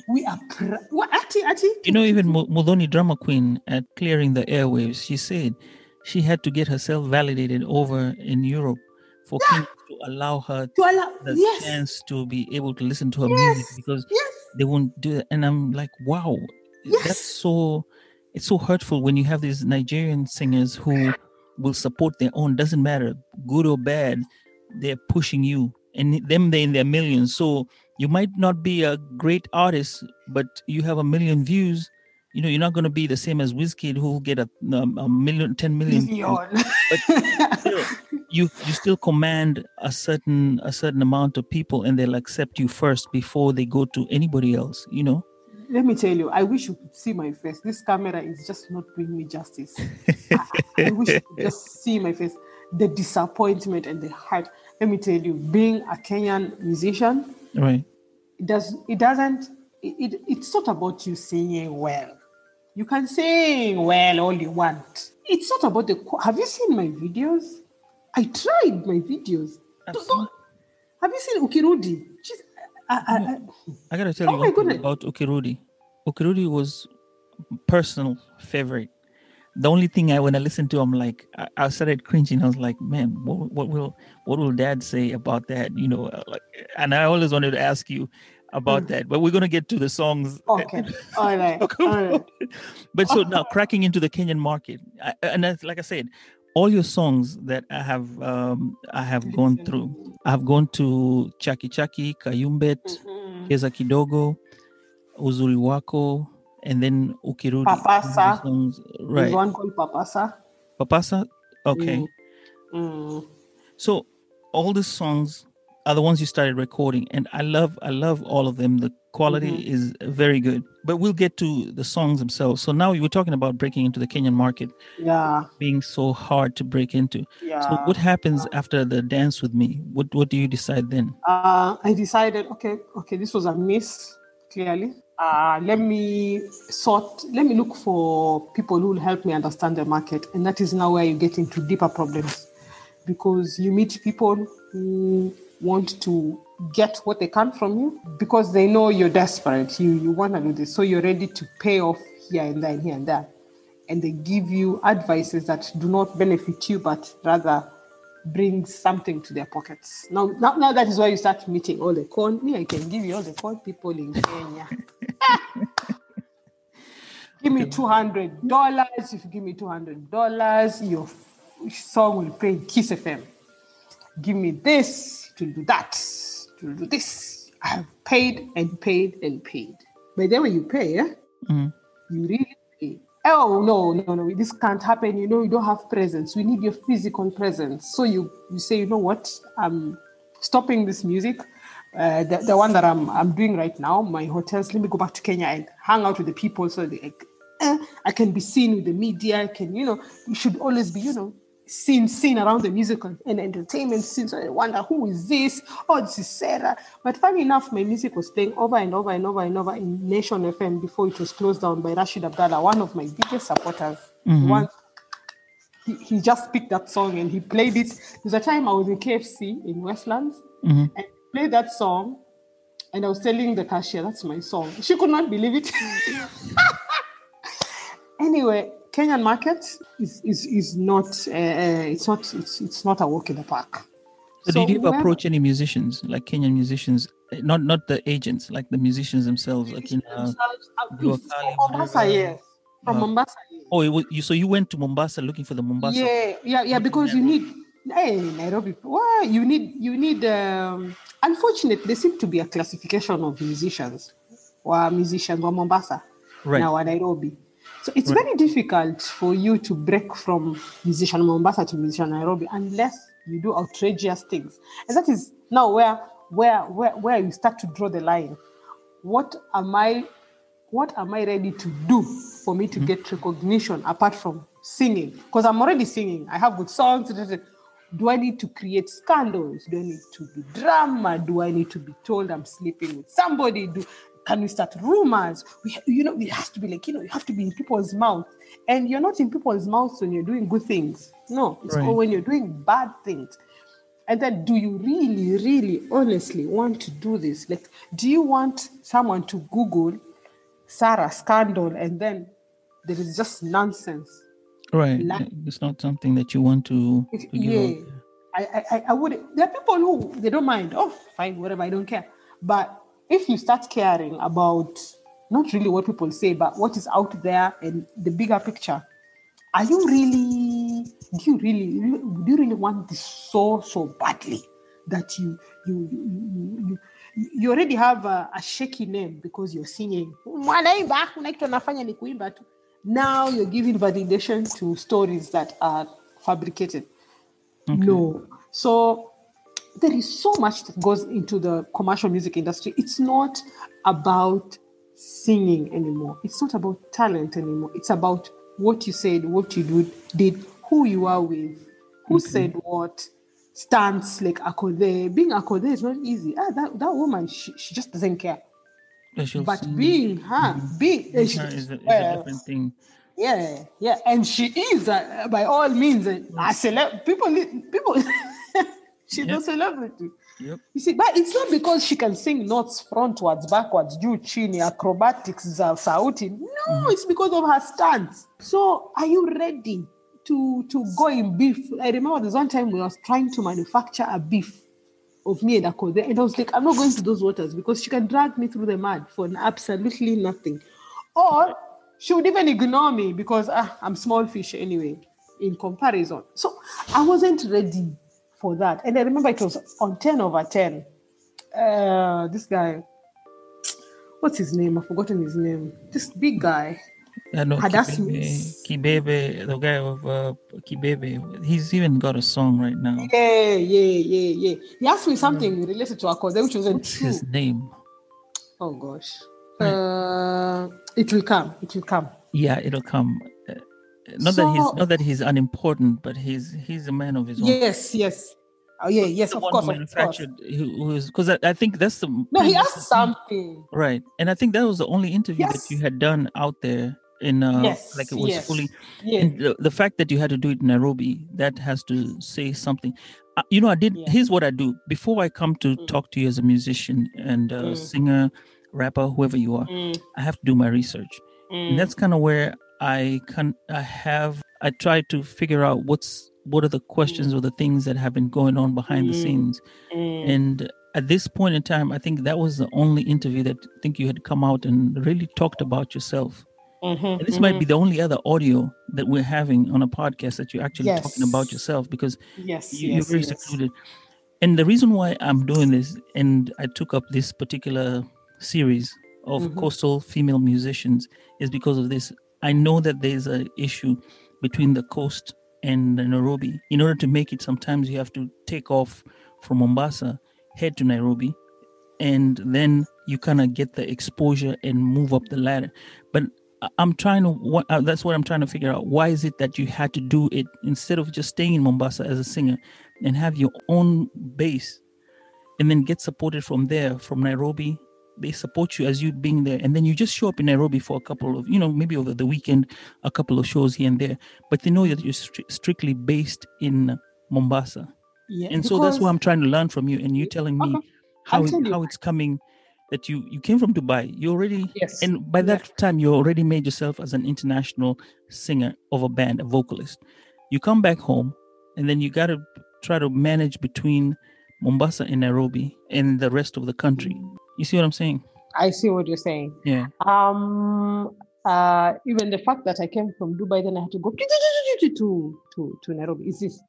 S2: we are pr- what Ati Ati?
S1: You know, even Mo- Modoni Drama Queen at Clearing the Airwaves, she said she had to get herself validated over in Europe for Kenya to allow her
S2: to allow
S1: the
S2: yes,
S1: chance to be able to listen to her
S2: yes,
S1: music because
S2: yes,
S1: they won't do it. And I'm like, wow, that's so it's so hurtful when you have these Nigerian singers who will support their own, doesn't matter, good or bad, they're pushing you. And them they're in their millions. So you might not be a great artist, but you have a million views. You know, you're not gonna be the same as Wizkid who get a, um, a million, 10 million views
S2: Million.
S1: still, you you still command a certain a certain amount of people and they'll accept you first before they go to anybody else you know
S2: Let me tell you, I wish you could see my face. This camera is just not doing me justice. I, I wish you could just see my face. The disappointment and the hurt. Let me tell you, being a Kenyan musician,
S1: right
S2: it does it doesn't it, it, it's not about you singing well you can sing well all you want it's not about the have you seen my videos i tried my videos
S1: I've
S2: Don't-
S1: seen-
S2: don't- have you seen ukirudi I, I, I,
S1: i gotta tell
S2: Oh
S1: you about ukirudi ukirudi was personal favorite. The only thing i when i listened to i'm like I, I started cringing. I was like man what, what will what will dad say about that? You know uh, like and i always wanted to ask you about
S2: Mm.
S1: that but we're gonna get to the songs.
S2: Okay. All right. All right.
S1: But so now cracking into the Kenyan market, and like I said, all your songs that I have um, I have gone through. I have gone to Chaki Chaki, Kayumbet,
S2: Mhm.
S1: Cheza Kidogo, Uzuri Wako, and then Ukirudi.
S2: Papasa.
S1: Those are the
S2: There's one called papasa
S1: Papasa. Okay.
S2: Mm. Mm.
S1: So all the songs are the ones you started recording, and I love I love all of them. The quality
S2: Mhm.
S1: is very good. But we'll get to the songs themselves. So now you were talking about breaking into the Kenyan market.
S2: yeah
S1: being so hard to break into.
S2: yeah
S1: So what happens after the dance with me? What what do you decide then?
S2: uh, I decided, okay, okay, this was a miss, clearly. Uh, let me sort, let me look for people who will help me understand the market. And that is now where you get into deeper problems because you meet people who want to get what they can from you because they know you're desperate. You, you want to do this. So you're ready to pay off here and there and here and there. And they give you advices that do not benefit you, but rather bring something to their pockets. Now, now, now that is why you start meeting all the corn. Me, I can give you all the corn people in Kenya. give me two hundred dollars. If you give me two hundred dollars, your song will play in Kiss FM. Give me this to do that, to do this. I have paid and paid and paid. But then when you pay, yeah,
S1: Mhm.
S2: you really pay. Oh no, no, no, this can't happen. You know, you don't have presence. We need your physical presence. So you you say, you know what? I'm stopping this music. Uh, the, the one that I'm I'm doing right now, my hotels. Let me go back to Kenya and hang out with the people so they, eh, I can be seen with the media. I can, you know, you should always be, you know, seen seen around the musical and entertainment scene. So I wonder who is this? Oh, this is Sarah. But funny enough, my music was playing over and over and over and over in Nation FM before it was closed down by Rashid Abdallah, one of my biggest supporters. One he, he just picked that song and he played it. There's a time I was in KFC in Westlands
S1: Mhm.
S2: and played that song, and I was telling the cashier that's my song. She could not believe it. anyway, Kenyan market is is, is not uh, uh, it's not it's, it's not a walk in the park.
S1: So, did you ever approach any musicians, like Kenyan musicians, eh, not not the agents, like the musicians themselves, like in? Uh,
S2: themselves, uh,
S1: Jua
S2: from
S1: Kali,
S2: Mombasa,
S1: whatever.
S2: yes. From
S1: Uh,
S2: Mombasa, yes.
S1: oh, it was, you so you went to Mombasa looking for the Mombasa.
S2: Yeah, yeah, yeah. Because you need, hey, Nairobi. Why you need you need? Um, unfortunately, there seems to be a classification of musicians, or musicians, or Mombasa,
S1: Right.
S2: now or Nairobi. So it's very difficult for you to break from musician Mombasa to musician Nairobi unless you do outrageous things, and that is now where where where where you start to draw the line. What am I what am I ready to do for me to hmm. get recognition apart from singing? Because I'm already singing. I have good songs. Do I need to create scandals? Do I need to be drama? Do I need to be told I'm sleeping with somebody? Do can we start rumors? We, you know, it has to be like you know, you have to be in people's mouths, and you're not in people's mouths when you're doing good things. No, it's
S1: Right.
S2: all when you're doing bad things. And then, do you really, really, honestly want to do this? Like, do you want someone to Google Sarah scandal and then there is just nonsense?
S1: Right.
S2: La-
S1: It's not something that you want to, to
S2: yeah, I, I- I would. There are people who they don't mind. Oh, fine, whatever. I don't care. But if you start caring about not really what people say, but what is out there and the bigger picture, are you really? Do you really? Do you really want this so so badly that you you you you, you, already have a, a shaky name because you're singing? Mwanaimba, unaitwa nafanya ni kuimba tu. Now you're giving validation to stories that are fabricated. No. So there is so much that goes into the commercial music industry. It's not about singing anymore. It's not about talent anymore. It's about what you said, what you do, did, who you are with, who said what, stance like Akothee. Being Akothee is not easy. Ah, that, that woman, she, she just doesn't care.
S1: But she'll
S2: But
S1: sing.
S2: being her, being
S1: Being
S2: she-
S1: her is a, is a different thing.
S2: yeah, yeah, and she is uh, by all means a, a celeb. People, people. She's
S1: Yep.
S2: a celebrity.
S1: Yep.
S2: You see, but it's not because she can sing notes frontwards, backwards, juu chini, acrobatics sauti. No, it's because of her stance. So, are you ready to to go in beef? I remember there's one time we was trying to manufacture a beef of me and Akothee, and I was like, I'm not going to those waters because she can drag me through the mud for absolutely nothing. Or she would even ignore me because ah, I'm small fish anyway, in comparison. So I wasn't ready for that. And I remember it was on 10 over 10. Uh, this guy, what's his name? I've forgotten his name. This big guy.
S1: I know
S2: Hadassah
S1: Kibebe. Kibebe, the guy of uh, Kibebe. He's even got a song right now.
S2: Yeah, yeah, yeah, yeah. He asked me something related to Akothee, which wasn't
S1: What's
S2: true.
S1: his name?
S2: Oh gosh. Uh, it will come. It will come.
S1: Yeah, it'll come. Not that he's not that he's unimportant, but he's he's a man of his own.
S2: Yes, yes. Oh yeah, yes, of course,
S1: who
S2: of course.
S1: manufactured who was because I, I think that's the
S2: No, he asked something.
S1: right, and I think that was the only interview
S2: Yes.
S1: that you had done out there in uh
S2: Yes,
S1: like it was
S2: yes.
S1: fully
S2: Yeah.
S1: and the, the fact that you had to do it in Nairobi that has to say something. Uh, you know, I did.
S2: Yeah.
S1: Here's what I do before I come to
S2: Mm.
S1: talk to you as a musician and uh,
S2: Mm.
S1: singer, rapper, whoever you are.
S2: Mm,
S1: I have to do my research,
S2: mm,
S1: and that's kind of where I can. I have. I try to figure out what's what are the questions or the things that have been going on behind the
S2: Mm.
S1: scenes.
S2: mm.
S1: And at this point in time, I think that was the only interview that I think you had come out and really talked about yourself.
S2: Mhm,
S1: And this might
S2: mhm.
S1: be the only other audio that we're having on a podcast that you're actually talking about yourself because
S2: yes,
S1: you,
S2: yes,
S1: you're very
S2: yes.
S1: secluded. And the reason why I'm doing this and I took up this particular series of
S2: Mhm.
S1: coastal female musicians is because of this. I know that there's an issue between the coast and Nairobi. In order to make it, sometimes you have to take off from Mombasa, head to Nairobi, and then you kind of get the exposure and move up the ladder. But I'm trying to. What uh, that's what I'm trying to figure out. Why is it that you had to do it instead of just staying in Mombasa as a singer and have your own base, and then get supported from there, from Nairobi they support you as you being there, and then you just show up in Nairobi for a couple of, you know, maybe over the weekend, a couple of shows here and there, but they know that you're stri- strictly based in Mombasa,
S2: Yeah.
S1: and so that's what I'm trying to learn from you, and you're telling me
S2: Okay.
S1: how it, how it's coming that you you came from Dubai, you already
S2: Yes.
S1: and by that time you already made yourself as an international singer of a band, a vocalist. You come back home, and then you got to try to manage between Mombasa and Nairobi and the rest of the country. You see what I'm saying?
S2: I see what you're saying.
S1: Yeah.
S2: Um, uh, even the fact that I came from Dubai, then I had to go to to to, Nairobi. Is this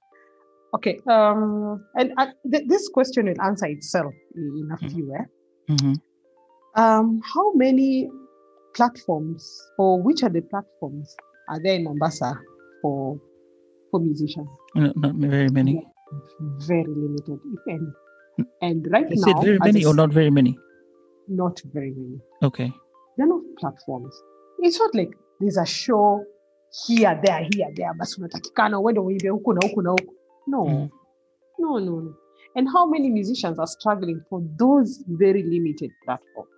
S2: okay? Um, and uh, th- this question will answer itself in a
S1: Mhm.
S2: few. Eh?
S1: hmm
S2: Um, how many platforms, or which are the platforms, are there in Mombasa for for musicians?
S1: Not, not very many.
S2: Very limited, if any. And right now,
S1: very many or not very many.
S2: Not very many.
S1: Okay.
S2: There are not platforms. It's not like there's a show here, there, here, there, basi unatakikana uende uimbe huku na huku na huku. No,
S1: Mhm.
S2: no, no, no. And how many musicians are struggling for those very limited platforms?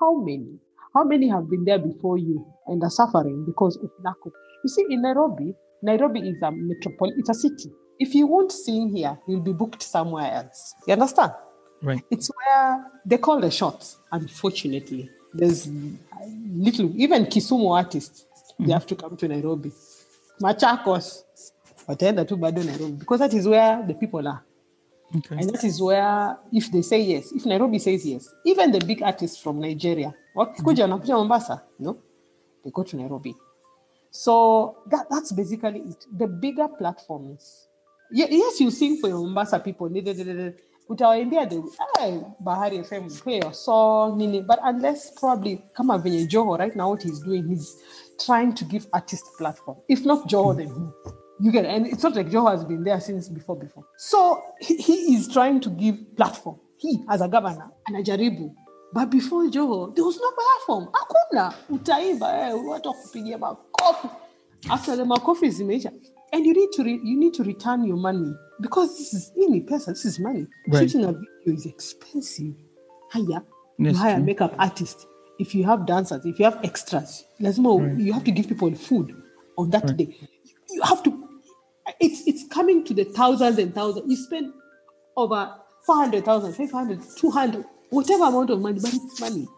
S2: How many? How many have been there before you and are suffering because of lack of? You see, in Nairobi, Nairobi is a metropolitan, it's a city. If you won't sing here, you'll be booked somewhere else. You understand?
S1: Right.
S2: It's where they call the shots, unfortunately. There's little, even Kisumu artists, they have to come to Nairobi. Machakos, wataenda tu bado Nairobi because that is where the people are.
S1: Okay.
S2: And that is where, if they say yes, if Nairobi says yes, even the big artists from Nigeria, wakikuja mm-hmm. wanakuja Mombasa, no, they go to Nairobi. So that, that's basically it. The bigger platforms. Yes, you sing for your Mombasa people. Utawaimbia the hey, Bahari FM, play your song, nini. But unless probably kama venye Joho right now, what he's doing, he's trying to give artist platform. If not Joho, then who? You get, and it's not like Joe has been there since before before. So he, he is trying to give platform. He as a governor anajaribu. But before Joho, there was no platform. Hakuna utaimba eh, watu wakupigia makofi. After the makofi zimeisha. And you need to re, you need to return your money because this is hii person, this is money.
S1: Right.
S2: Shooting a video is expensive. Haya, you hire
S1: true.
S2: makeup artist. If you have dancers, if you have extras, lazima you have to give people food on that day. You have to. It's it's coming to the thousands and thousands. You spend over 400,000, 500, 200, whatever amount of money, but it's money.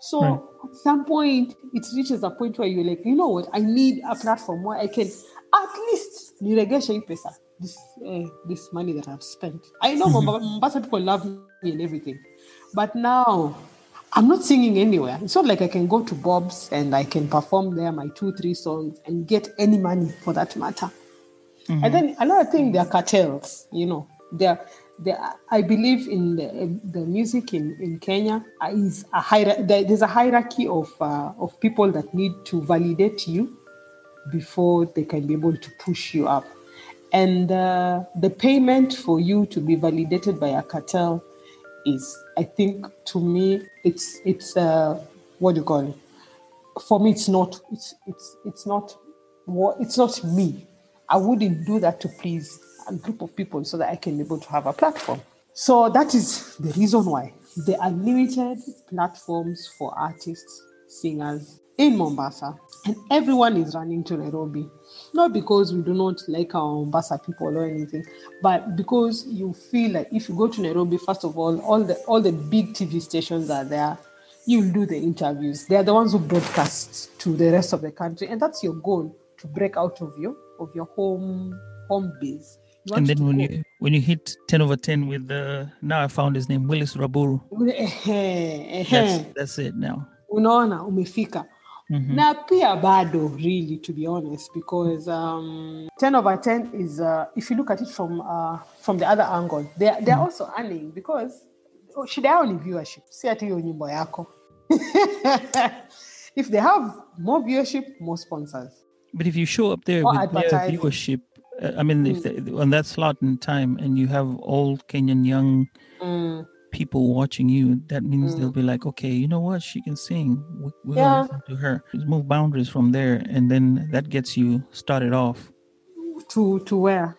S2: So
S1: Right.
S2: at some point, it reaches a point where you're like, you know what? I need a platform where I can at least niregeshe hii pesa, this uh, this money that I've spent. I know Momba- Mombasa people love me and everything, but now I'm not singing anywhere. It's not like I can go to Bob's and I can perform there my two, three songs and get any money for that matter. And then another thing, there are cartels. You know, there, there. I believe in the, the music in, in Kenya is a hier- there- There's a hierarchy of uh, of people that need to validate you before they can be able to push you up. And uh, the payment for you to be validated by a cartel is, I think, to me, it's it's uh, what do you call it? For me, it's not. It's it's it's not. It's not me. I wouldn't do that to please a group of people so that I can be able to have a platform. So that is the reason why there are limited platforms for artists, singers in Mombasa, and everyone is running to Nairobi. Not because we do not like our Mombasa people or anything, but because you feel like if you go to Nairobi, first of all, all the all the big TV stations are there. You'll do the interviews. They are the ones who broadcast to the rest of the country, and that's your goal to break out of your of your home home base.
S1: And then when
S2: go-
S1: you when you hit ten over ten with the now I found his name Willis Raburu.
S2: Eh,
S1: eh,
S2: eh,
S1: that's that's it now.
S2: unaona umefika
S1: Mhm.
S2: na pia bado really to be honest because um, 10 over 10 is uh, if you look at it from uh, from the other angle they're, they're also earning because oh, shida yao ni viewership? Si hiyo nyimbo yako. If they have more viewership more sponsors.
S1: But if you show up there
S2: Or
S1: with viewership, uh, I mean, if they, on that slot in time, and you have all Kenyan young
S2: Mm,
S1: people watching you, that means they'll mm. be like, okay, you know what, she can sing. We, we're
S2: Yeah.
S1: to her. Just move boundaries from there, and then that gets you started off
S2: to to where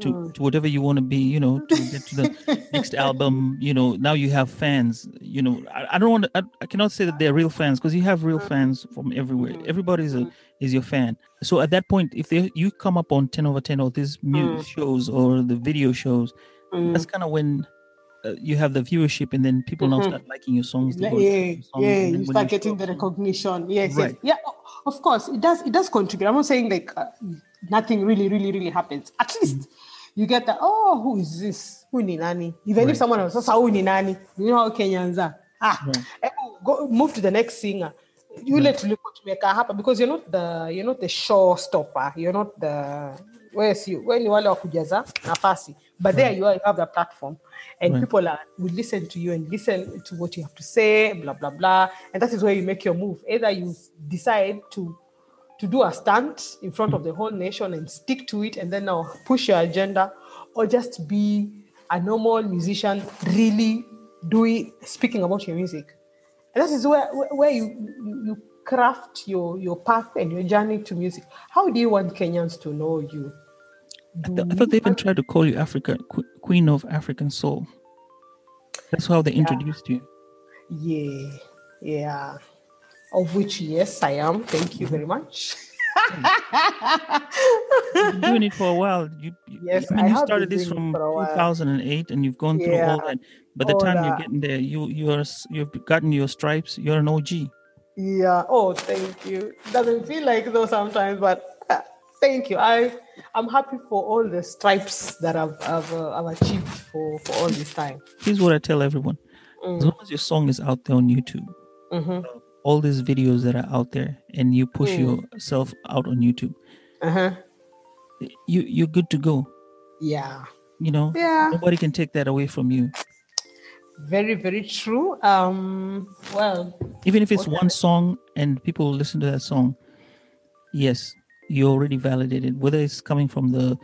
S1: to, mm. to whatever you want to be. You know, to get to the next album. You know, now you have fans. you know, I, I don't want to. I, I cannot say that they're real fans because you have real mm. fans from everywhere. Everybody is a is your fan. So at that point, if they you come up on ten over ten or these music shows or the video shows, that's kind of when. Uh, you have the viewership, and then people now start liking your songs.
S2: Yeah, yeah, yeah. You start
S1: show
S2: getting the recognition. Yes,
S1: Right.
S2: yes, yeah. Of course, it does. It does contribute. I'm not saying like uh, nothing really, really, really happens. At least you get that. Oh, who is this? Who ni nani? Even
S1: Right.
S2: if someone else, "Sasa who ni nani? You know how Kenyans are. Ah,
S1: Right.
S2: eh, go move to the next singer. You let look to make happen because you're not the you're not the showstopper. You're not the where's you when you wale wa kujaza nafasi. But there you are. You have the platform, and
S1: Right.
S2: people are will listen to you and listen to what you have to say. Blah blah blah. And that is where you make your move. Either you decide to to do a stunt in front of the whole nation and stick to it, and then now push your agenda, or just be a normal musician, really doing speaking about your music. And that is where where where you, you you craft your your path and your journey to music. How do you want Kenyans to know you?
S1: I, th- I thought they even tried to call you Africa Qu- Queen of African Soul. That's how they introduced you.
S2: Yeah, yeah. Of which, yes, I am. Thank you very much.
S1: You've been doing it for a while. You, you-
S2: Yes,
S1: I mean,
S2: I
S1: you started this from
S2: for a while.
S1: 2008, and you've gone through all
S2: Yeah,
S1: that. By the time you're
S2: that.
S1: getting there, you you are you've gotten your stripes. You're an OG.
S2: Yeah. Oh, thank you. Doesn't feel like though sometimes, but thank you. I I'm happy for all the stripes that I've I've, uh, I've achieved for for all this time.
S1: Here's what I tell everyone: as long as your song is out there on YouTube,
S2: Mm-hmm.
S1: all these videos that are out there, and you push yourself out on YouTube,
S2: Uh huh.
S1: you you're good to go.
S2: Yeah.
S1: You know,
S2: Yeah.
S1: nobody can take that away from you.
S2: Very very true. Um. Well.
S1: even if it's one song and people listen to that song yes you already validated whether it's coming from the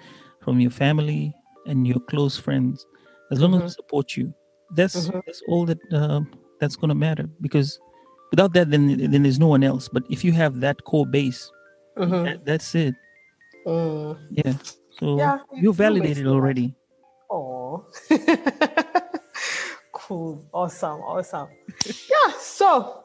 S1: from your family and your close friends as long as they support you that's that's all that uh, that's going to matter because without that then then there's no one else. But if you have that core base
S2: mhm,
S1: that, that's it.
S2: Mm.
S1: yeah. So
S2: Yeah, you-
S1: you're
S2: you make
S1: validated already.
S2: Oh, cool, awesome, awesome. Yeah. So,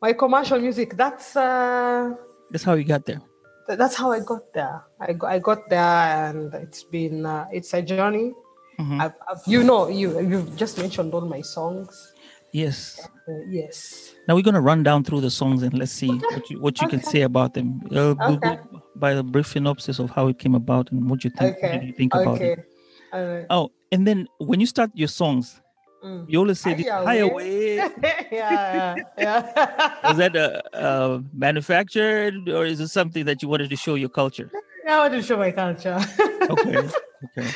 S2: my commercial music. That's uh,
S1: that's how you got there.
S2: th- that's how I got there. I got, I got there, and it's been uh, it's a journey.
S1: Mhm.
S2: I've, I've, you know, you you've just mentioned all my songs.
S1: yes
S2: Uh, yes.
S1: Now we're gonna run down through the songs and let's see what you what you can say about them. Uh, we'll
S2: Okay.
S1: by the brief synopsis of how it came about and what you think. What
S2: Okay.
S1: you think about
S2: okay.
S1: it?
S2: Right.
S1: Oh, and then when you start your songs,
S2: Mm.
S1: you always say, this,
S2: Hiya,
S1: "Hi away."
S2: yeah, yeah.
S1: Was that uh, uh, manufactured or is it something that you wanted to show your culture?
S2: I want to show my culture.
S1: Okay, okay.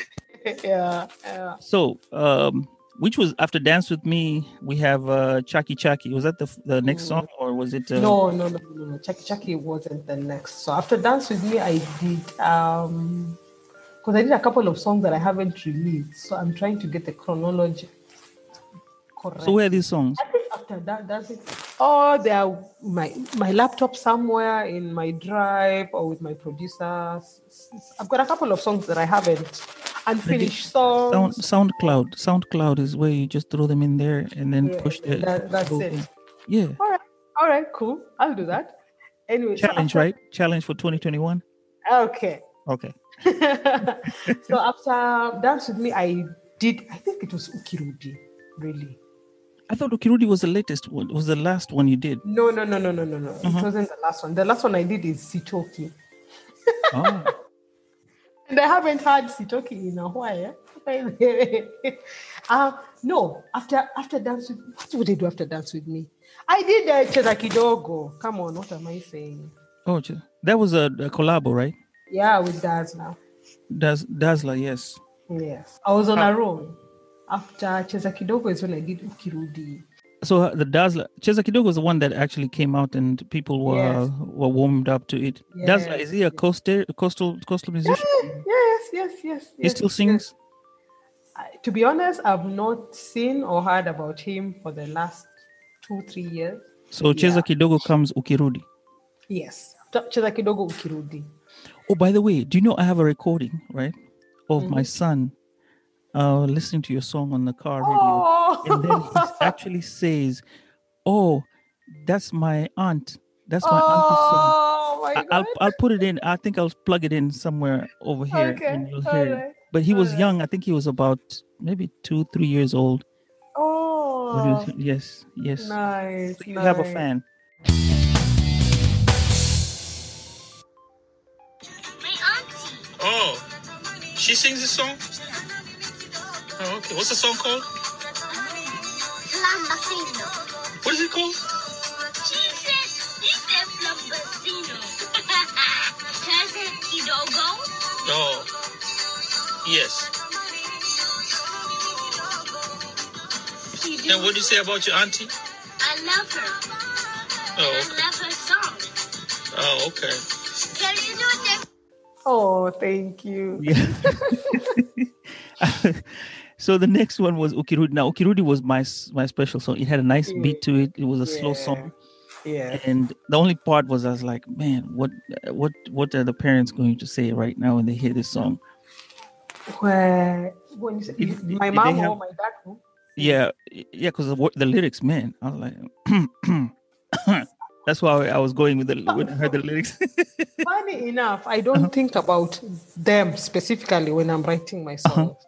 S2: yeah, yeah.
S1: So, um, which was after Dance with Me? We have uh, Chucky Chucky. Was that the the next song or was it? Uh,
S2: No, no, no, no, no. Chucky Chucky wasn't the next. So after Dance with Me, I did um because I did a couple of songs that I haven't released. So I'm trying to get the chronology correct.
S1: So where are these songs?
S2: I think after that, that's it. Oh, they are my my laptop somewhere in my drive or with my producers. I've got a couple of songs that I haven't unfinished
S1: Sound. SoundCloud. SoundCloud is where you just throw them in there and then
S2: Yeah,
S1: push the.
S2: that- that's it.
S1: in. Yeah.
S2: All right, all right, cool. I'll do that. Anyway, so
S1: Challenge,
S2: after-
S1: right? Challenge for 2021.
S2: Okay.
S1: Okay.
S2: so after Dance with Me, I did, I think it was Ukirudi, really.
S1: I thought Ukirudi was the latest one. Was the last one you did?
S2: No, no, no, no, no, no, no. It wasn't the last one. The last one I did is Sitoki.
S1: Oh.
S2: And I haven't had Sitoki in a while. uh, no, after after Dance with what would they do after Dance with Me? I did uh, Cheza Kidogo. Come on, what am I saying?
S1: Oh, that was a, a collabo, right?
S2: Yeah, with Dazzler.
S1: Daz Dazzler, yes.
S2: Yes. I was on a roll. After Cheza Kidogo is when I did Ukirudi.
S1: So uh, the Dazzler, Cheza Kidogo was the one that actually came out and people were
S2: Yes.
S1: were warmed up to it. Dazzler, is he a coastal coastal coastal musician?
S2: Yes, yes, yes.
S1: Yes he
S2: yes,
S1: still
S2: yes.
S1: sings.
S2: I- to be honest, I've not seen or heard about him for the last two, three years.
S1: So Cheza Kidogo comes Ukirudi.
S2: Yes. Ch- Cheza Kidogo Ukirudi.
S1: Oh, by the way, do you know I have a recording, right, of
S2: Mm-hmm.
S1: my son uh listening to your song on the car radio,
S2: Oh,
S1: and then he actually says, "Oh, that's my aunt. That's my auntie's song."
S2: Oh my
S1: I-
S2: god.
S1: I'll I'll put it in. I think I'll plug it in somewhere over here,
S2: okay.
S1: and you'll hear it. But he was
S2: alright.
S1: young. I think he was about maybe two, three years old.
S2: Oh,
S1: yes, yes.
S2: nice.
S1: So you have a fan.
S3: My auntie.
S4: Oh, she sings this song? Oh, okay. What's the song called?
S3: Flambacino.
S4: What is it called?
S3: She said, he said Flambacino. Cousin Kidogo.
S4: Oh, yes.
S3: Kidogo.
S4: And what do you say about your auntie?
S3: I love her.
S4: Oh,
S3: I love her song.
S4: Oh, okay.
S3: Can you do the
S2: Oh, thank you.
S1: Yeah. so the next one was Ukirudi. Now Ukirudi was my my special song. It had a nice mm. beat to it. It was a slow song,
S2: Yeah.
S1: and the only part was I was like, man, what what what are the parents going to say right now when they hear this song?
S2: Where when you say, my mom
S1: they
S2: or my dad? who?
S1: Yeah, yeah, because the, the lyrics, man, I was like, that's why I was going with the when I heard the lyrics.
S2: Funny enough, I don't uh-huh. think about them specifically when I'm writing my uh-huh. songs.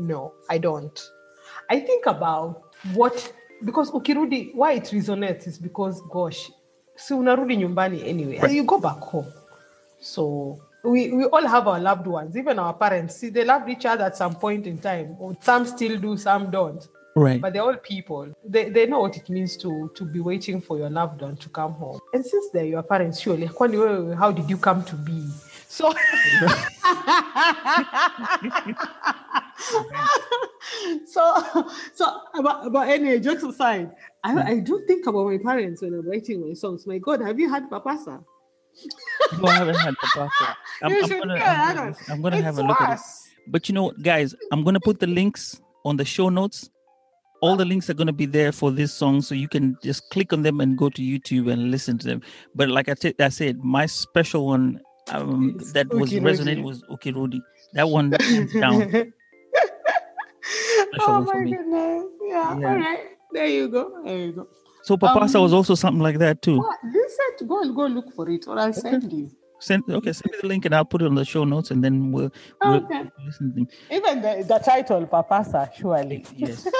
S2: No, I don't. I think about what because ukirudi why it resonates is because gosh, si unarudi nyumbani anyway. and You go back home. So we, we all have our loved ones, even our parents. See, they loved each other at some point in time. Some still do, some don't.
S1: right.
S2: But they're all people. They, they know what it means to to be waiting for your loved one to come home. And since they're your parents, surely, how did you come to be? So, so, so, but, but anyway, jokes aside, I, I do think about my parents when I'm writing my songs. My God, have you had papasa?
S1: no, I haven't had papasa. I'm, I'm gonna, I'm gonna, I'm gonna have a look at it. But you know, guys, I'm gonna put the links on the show notes. All the links are gonna be there for this song, so you can just click on them and go to YouTube and listen to them. But like I, t- I said, my special one um, that was resonated was Ukirudi. That one down.
S2: Oh my goodness. Yeah,
S1: Yeah.
S2: All right. There you go. There you go.
S1: So Papasa was
S2: Um,
S1: also something like that too.
S2: What? Listen, go and go look for it, or I'll send you.
S1: Send okay, send me the link and I'll put it on the show notes, and then we'll, we'll
S2: Okay.
S1: listen to them.
S2: Even the, the title, Papasa, surely.
S1: Yes.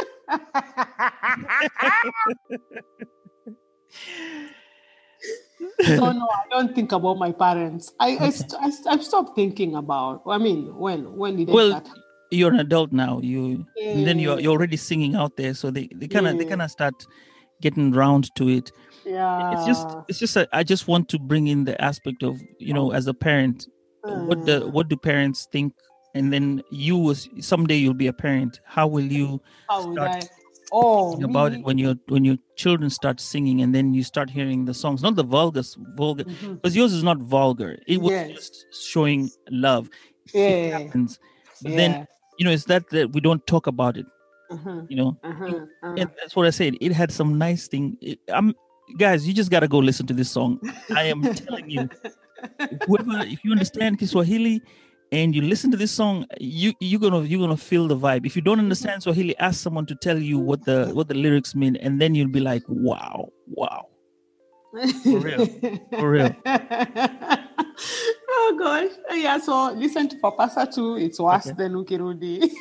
S2: so no, I don't think about my parents. I I, I, I've stopped thinking about. I mean, when when did it
S1: Well,
S2: start?
S1: You're an adult now. You and then you're
S2: mm.
S1: you're already singing out there, so they they kind of they kind of mm. start getting round to it.
S2: Yeah.
S1: It's just it's just a, I just want to bring in the aspect of you know as a parent, what the
S2: Uh,
S1: what do parents think, and then you someday you'll be a parent. How will you
S2: how
S1: start
S2: I? Oh,
S1: about it
S2: me?
S1: when your when your children start singing and then you start hearing the songs, not the vulgar vulgar,
S2: mm-hmm.
S1: because yours is not vulgar. It was
S2: Yes.
S1: just showing love. It
S2: Yeah.
S1: happens, but
S2: yeah.
S1: then you know it's that that we don't talk about it.
S2: uh-huh,
S1: You know,
S2: uh-huh, uh-huh.
S1: and that's what I said. It had some nice thing. It, I'm guys, you just gotta go listen to this song. I am telling you, whoever, if you understand Kiswahili and you listen to this song, you you're gonna you're gonna feel the vibe. If you don't understand Swahili, ask someone to tell you what the what the lyrics mean, and then you'll be like, wow, wow. For real. For real.
S2: oh gosh. Yeah, so listen to Papasa too. It's worse
S1: Okay.
S2: than Ukirudi.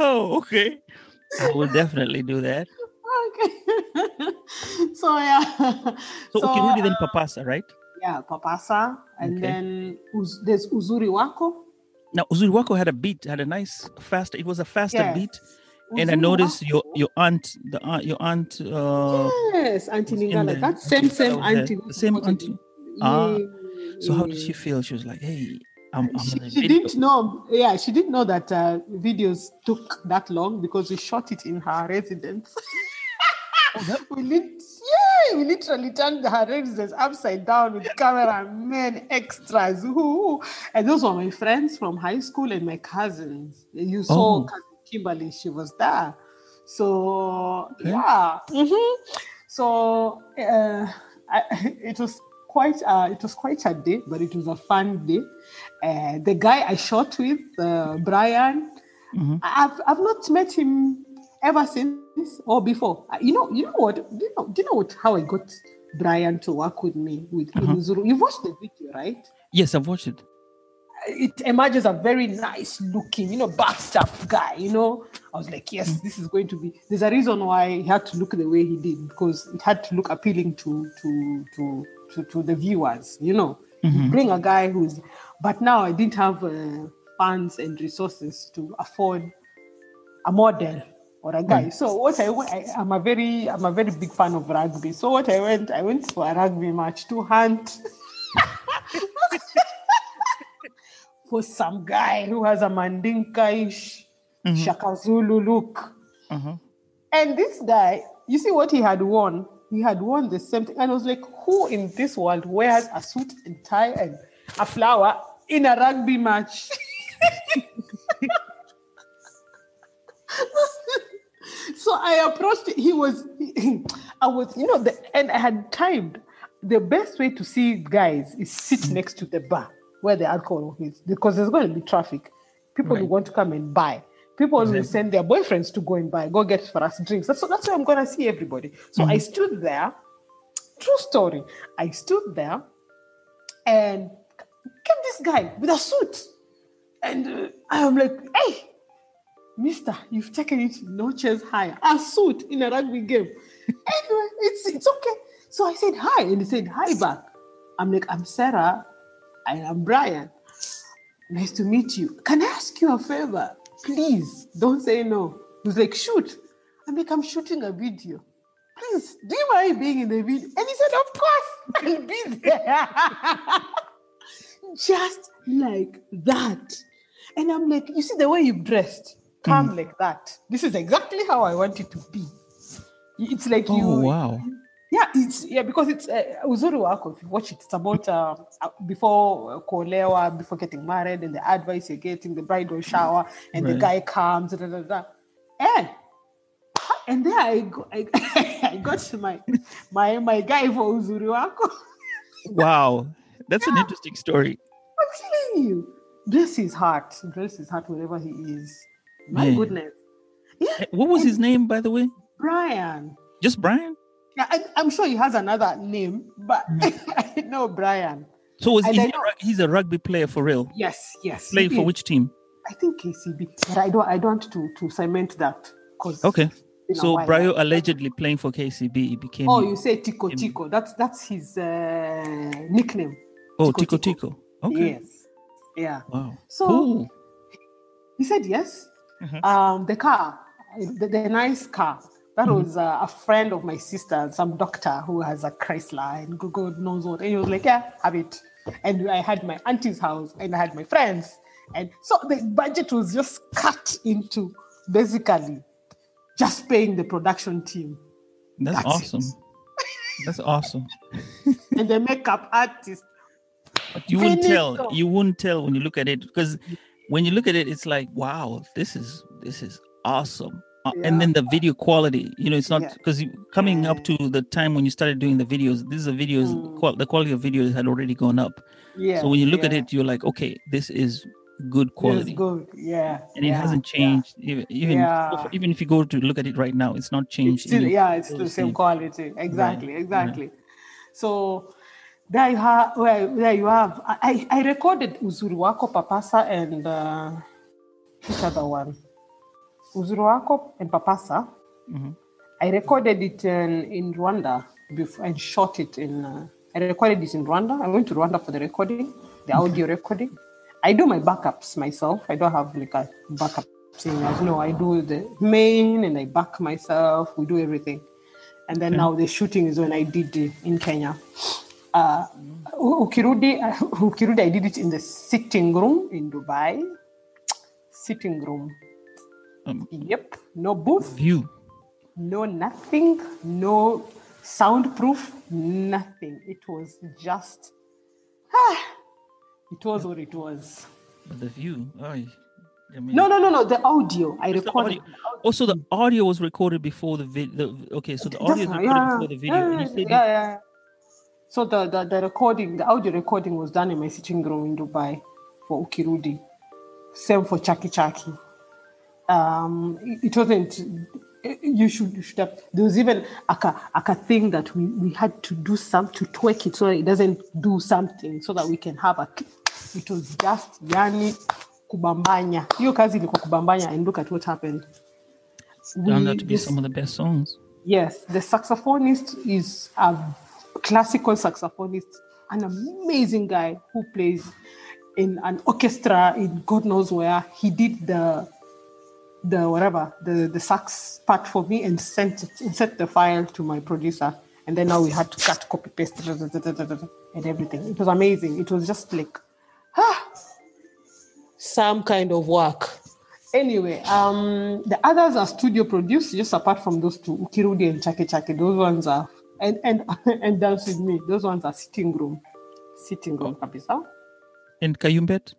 S1: Oh, okay. I will definitely do that.
S2: okay. so yeah.
S1: So, okay, Rudy then
S2: uh,
S1: Papasa, right?
S2: yeah, Papasa. And
S1: Okay.
S2: then uz- there's Uzuri Wako.
S1: Now Uzuri Wako had a beat, had a nice faster. It was a faster
S2: Yes.
S1: beat, and I noticed your your aunt, the aunt, your aunt. Uh,
S2: Yes, Auntie
S1: was in
S2: Ningala.
S1: there.
S2: That same, same auntie.
S1: Same auntie. Ah,
S2: Yeah,
S1: So how did she feel? She was like, "Hey, I'm, I'm
S2: she, she didn't know yeah she didn't know that uh, videos took that long because we shot it in her residence we lit- yeah, we literally turned her residence upside down with camera men, extras who and those were my friends from high school and my cousins you saw
S1: Oh.
S2: cousin kimberly she was there so
S1: Okay.
S2: yeah mhm. so uh, I, it was quite uh, it was quite a day, but it was a fun day. Uh, the guy I shot with, uh, Brian,
S1: Mhm.
S2: I've I've not met him ever since or before. Uh, You know, you know what? Do you know, do you know what, how I got Brian to work with me with. Uzuri? You've watched the video, right?
S1: Yes, I've watched it.
S2: It emerges a very nice looking, you know, up guy. You know, I was like, yes, this is going to be. There's a reason why he had to look the way he did because it had to look appealing to to to to, to the viewers. You know, You bring a guy who's. But now I didn't have uh, funds and resources to afford a model or a guy. So what I, I I'm a very I'm a very big fan of rugby. So what I went I went for a rugby match to hunt for some guy who has a Mandinka-ish Shaka Zulu look.
S1: Uh-huh.
S2: And this guy, you see what he had worn? He had worn the same thing. And I was like, who in this world wears a suit and tie and a flower in a rugby match? so I approached he was I was you know the and I had timed the best way to see guys is sit next to the bar where the alcohol is because there's going to be traffic. People who
S1: Right.
S2: want to come and buy. People will send their boyfriends to go and buy, go get for us drinks. That's, that's where I'm going to see everybody. So I stood there. True story. I stood there and came this guy with a suit. And uh, I'm like, hey, Mister, you've taken it notches higher. A suit in a rugby game. anyway, it's it's okay. So I said hi, and he said hi back. I'm like, I'm Sarah, and I'm Brian. Nice to meet you. Can I ask you a favor? Please don't say no. He was like, shoot. I'm like, I'm shooting a video. Please, do you mind being in the video? And he said, Of course, I'll be there. Just like that. And I'm like, you see the way you've dressed, calm mm. like that. This is exactly how I want it to be. It's like oh, you.
S1: Oh wow.
S2: Yeah, it's yeah because it's uh, uzuri wako. If you watch it, it's about uh, uh, before uh, kuolewa, before getting married, and the advice you're getting, the bridal shower, and the guy comes, da, da, da. and and then I go, I, I got to my my my guy for uzuri wako.
S1: Wow. That's an interesting story.
S2: I'm telling you, bless his heart, bless his heart wherever he is. My
S1: Man.
S2: goodness, yeah,
S1: Eh, What was his name, by the way?
S2: Brian.
S1: Just Brian?
S2: Yeah, I, I'm sure he has another name, but I know Brian.
S1: So was is he
S2: know-
S1: he's a rugby player for real?
S2: Yes, yes.
S1: Playing
S2: he
S1: for which team?
S2: I think KCB, but I don't. I don't want to to cement that because.
S1: Okay. So Brayo allegedly playing for KCB he became
S2: Oh, you say Tico Tico. That's that's his uh, nickname.
S1: Oh
S2: Tico
S1: Tico
S2: Tico.
S1: Okay.
S2: Yes. Yeah.
S1: Wow.
S2: So-
S1: cool.
S2: He said yes.
S1: Mhm.
S2: Um, the car, the, the nice car. That
S1: Mm-hmm.
S2: was uh, a friend of my sister, some doctor who has a Chrysler and God- knows what. And he was like, "Yeah, have it." And I had my auntie's house, and I had my friends, and so the budget was just cut into basically just paying the production team
S1: That's,
S2: That's
S1: awesome. That's awesome.
S2: and the makeup artist.
S1: But you wouldn't tell. You wouldn't tell when you look at it because when you look at it, it's like, wow, this is this is awesome. Uh,
S2: Yeah.
S1: And then the video quality, you know, it's not
S2: Yeah.
S1: because coming up to the time when you started doing the videos, this is a videos
S2: Mm.
S1: qual- the quality of videos had already gone up.
S2: Yeah.
S1: so when you look at it, you're like, okay, this is good quality,
S2: good. Yeah.
S1: and it hasn't changed. Even even
S2: Yeah.
S1: even if you go to look at it right now, it's not
S2: It's
S1: changed.
S2: still, yeah, it's the same quality. Exactly,
S1: yeah.
S2: exactly. So there you have, well, there you have. I, I recorded Uzuri Wako Papasa and uh, which other one? Uzuri Wako and Papasa.
S1: Mhm.
S2: I recorded it in, in Rwanda before and shot it in. Uh, I recorded it in Rwanda. I went to Rwanda for the recording, the audio recording. I do my backups myself. I don't have like a backup singers. No, I do the main and I back myself. We do everything. And then now the shooting is when I did it in Kenya. Uh, Ukirudi, uh, Ukirudi, I did it in the sitting room in Dubai. Sitting room.
S1: Um,
S2: Yep. No booth
S1: view.
S2: no nothing, no soundproof, nothing. It was just, ah, it was what it was.
S1: But the view. ay, I mean,
S2: No, no, no, no. The audio I recorded.
S1: Also, the audio was recorded before the video. Okay, so the audio is recorded
S2: yeah,
S1: before the video.
S2: Yeah, yeah, yeah, yeah. So the, the the recording, the audio recording was done in my sitting room in Dubai for Ukirudi. Same for Chaki Chaki. Um, it, wasn't. You should, you should have. There was even like a, like a thing that we, we had to do some to tweak it so it doesn't do something so that we can have a. It was just yani kubambanya. Hiyo kazi ilikuwa kubambanya, and look at what happened.
S1: Turned out to be
S2: this-
S1: some of the best songs.
S2: Yes, the saxophonist is a classical saxophonist, an amazing guy who plays in an orchestra in God knows where. He did the the whatever the the sax part for me and sent it and sent the file to my producer. And then now we had to cut, copy, paste, and everything. It was amazing. It was just like ah, some kind of work. Anyway, um, the others are studio produced, just apart from those two, Ukirudi and Chake Chake. Those ones are and and and dance with me. Those ones are sitting room, sitting room, kabisa.
S1: And Kayumbet?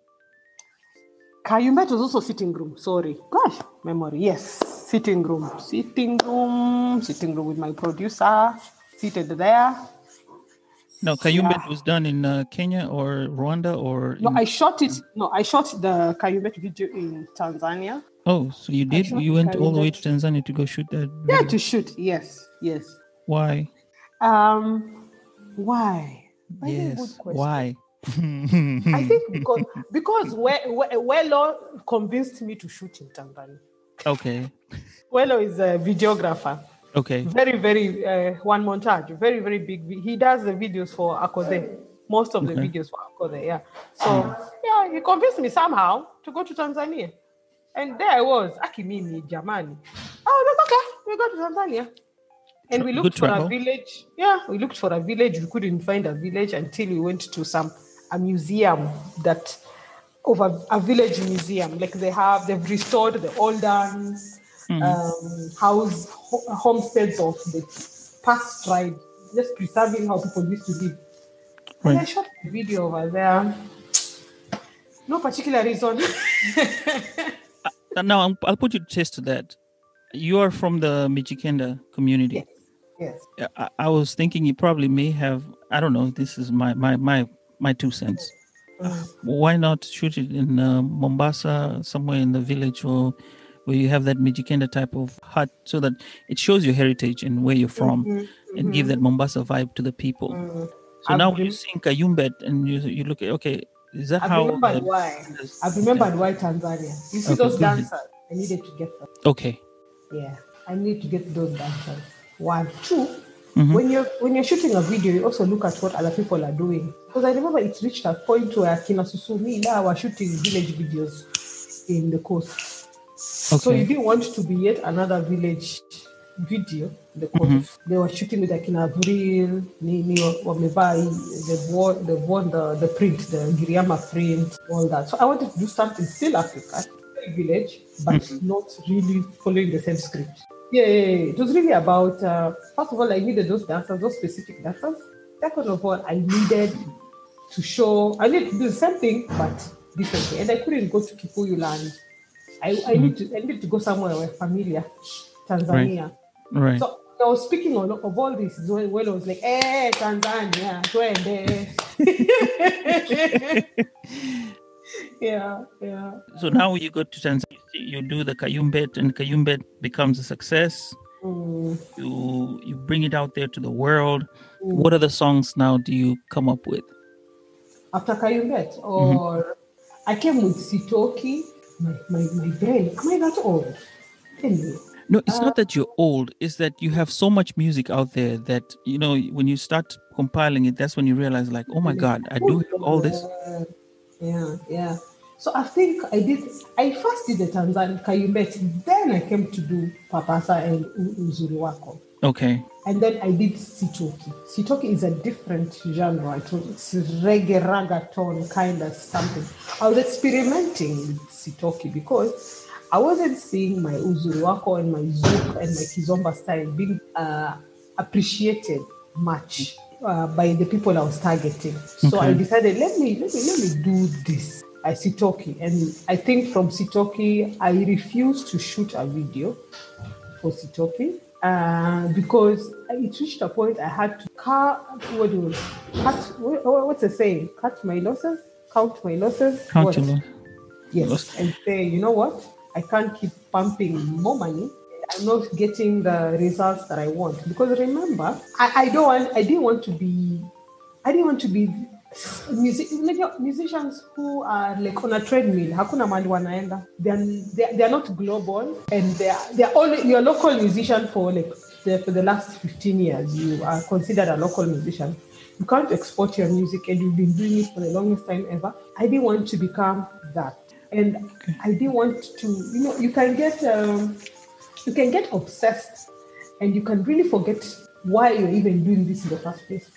S2: Kayumbet was also sitting room. Sorry, gosh, memory. Yes, sitting room, sitting room, sitting room with my producer, seated there.
S1: No, Kayumbet was done in uh, Kenya or Rwanda or.
S2: No,
S1: in-
S2: I shot it. No, I shot the Kayumbet video in Tanzania.
S1: oh, so you did? You went all the way to Tanzania to go shoot that?
S2: Yeah, to shoot. Yes, yes.
S1: Why?
S2: Um, why? Very
S1: yes.
S2: good question.
S1: Why?
S2: I think because because We- We- Welo convinced me to shoot in Tanzania.
S1: okay.
S2: Welo is a videographer.
S1: Okay.
S2: Very, very uh, one montage. Very, very big. He does the videos for Akothee. Most of the
S1: Okay.
S2: videos for Akothee. Yeah. So yeah, he convinced me somehow to go to Tanzania, and there I was. Akimini Jamani. Oh, that's okay. We go to Tanzania. And we
S1: Good
S2: looked for
S1: travel.
S2: a village. Yeah, we looked for a village. We couldn't find a village until we went to some a museum that of a, a village museum. Like they have, they've restored the olden um, house ho- homesteads of the past tribe, just preserving how people used to live. And I shot a video over there. No particular reason.
S1: Uh, Now I'll, I'll put you to test to that. You are from the Mijikenda community.
S2: yes.
S1: I, I was thinking you probably may have. I don't know. This is my my my my two cents.
S2: Mm.
S1: Why not shoot it in uh, Mombasa, somewhere in the village, or where you have that Mijikenda type of hut, so that it shows your heritage and where you're from, and give that Mombasa vibe to the people. So
S2: Mm-hmm. I've
S1: now when
S2: rem-
S1: you sing Kayumbet and you you look at okay, is that
S2: I've
S1: how?
S2: remembered
S1: the-
S2: why. I've remembered why Tanzania. You see
S1: Okay,
S2: those dancers? I needed to get them.
S1: Okay.
S2: Yeah, I need to get those dancers. One, 2
S1: Mm-hmm.
S2: When you're when you're shooting a video, you also look at what other people are doing. Because I remember it reached a point where Kina Susumi now were shooting village videos in the coast. Okay. So you didn't want to be yet another village video in the coast. They were shooting with Akina Vril, Nini, Wamevai, they've worn, they've the, the print, the Giriama print, all that. So I wanted to do something still Africa, village, but not really following the same script. Yeah, yeah, it was really about, uh, first of all, I needed those dancers, those specific dancers. Second of all, I needed to show, I needed to do the same thing, but differently. And I couldn't go to Kikuyu land. I, I need to I need to go somewhere where familiar, Tanzania.
S1: Right.
S2: So I was speaking on, of all this when, when I was like, eh, Tanzania, twende. yeah, yeah.
S1: So now you go to Tanzania, you do the Kayumbet, and Kayumbet becomes a success.
S2: Mm.
S1: You you bring it out there to the world. What mm. other songs now do you come up with?
S2: After Kayumbet, or mm-hmm. I came with Sitoki, my, my, my brain. Am I that old? Anyway.
S1: No, it's uh, not that you're old. It's that you have so much music out there that you know when you start compiling it, that's when you realize, like, oh my God, I oh do have all this.
S2: Yeah, Yeah. So I think I did. I first did the Tanzania Kayumbet, then I came to do Papasa and U- Uzuri Wako,
S1: Okay.
S2: and then I did Sitoki. Sitoki is a different genre. It was it's reggae reggaeton kind of something. I was experimenting with Sitoki because I wasn't seeing my Uzuri Wako and my Zouk and my Kizomba style being uh, appreciated much uh, by the people I was targeting. So I decided let me let me let me do this. I Sitoki, and I think from Sitoki I refused to shoot a video for Sitoki uh, because it reached a point I had to cut. What do you cut? What, what's the saying? Cut my losses, count my losses.
S1: Count your
S2: Yes,
S1: Loss.
S2: and say, you know what? I can't keep pumping more money. I'm not getting the results that I want because remember, I, I don't want. I didn't want to be. I didn't want to be music, musicians who are like on a treadmill. Hakuna mali wanaenda. They are they, they are not global and they are they are only you're a local musician for like the, for the last 15 years. You are considered a local musician. You can't export your music and you've been doing it for the longest time ever. I didn't want to become that. And I didn't want to, you know, you can get um, you can get obsessed and you can really forget why you're even doing this in the first place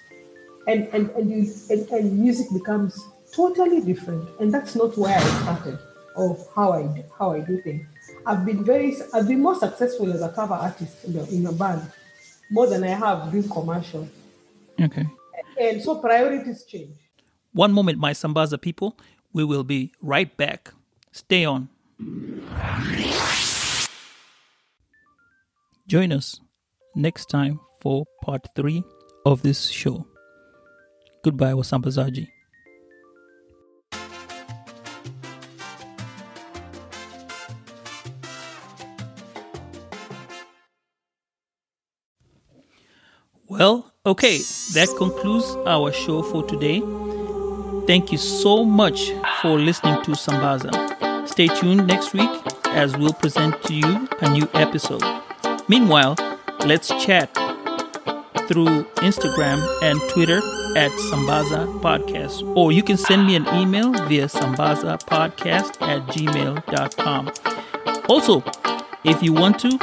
S2: and and and, you, and and music becomes totally different and that's not where i started or how i do- how i do things i've been very i've been more successful as a cover artist in, the, in a band more than i have doing commercial
S1: Okay.
S2: and so priorities change
S1: One moment, my Sambaza people. We will be right back. Stay on. Join us next time for part three of this show. Goodbye, Wasambazaji. Well, okay, that concludes our show for today. Thank you so much for listening to Sambaza. Stay tuned next week as we'll present to you a new episode. Meanwhile, let's chat through Instagram and Twitter at Sambaza Podcast. Or you can send me an email via sambazapodcast at gmail.com. Also, if you want to,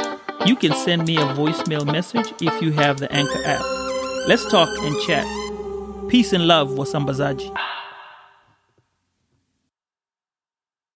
S1: you can send me a voicemail message if you have the Anchor app. Let's talk and chat. Peace and love, Wasambazaji.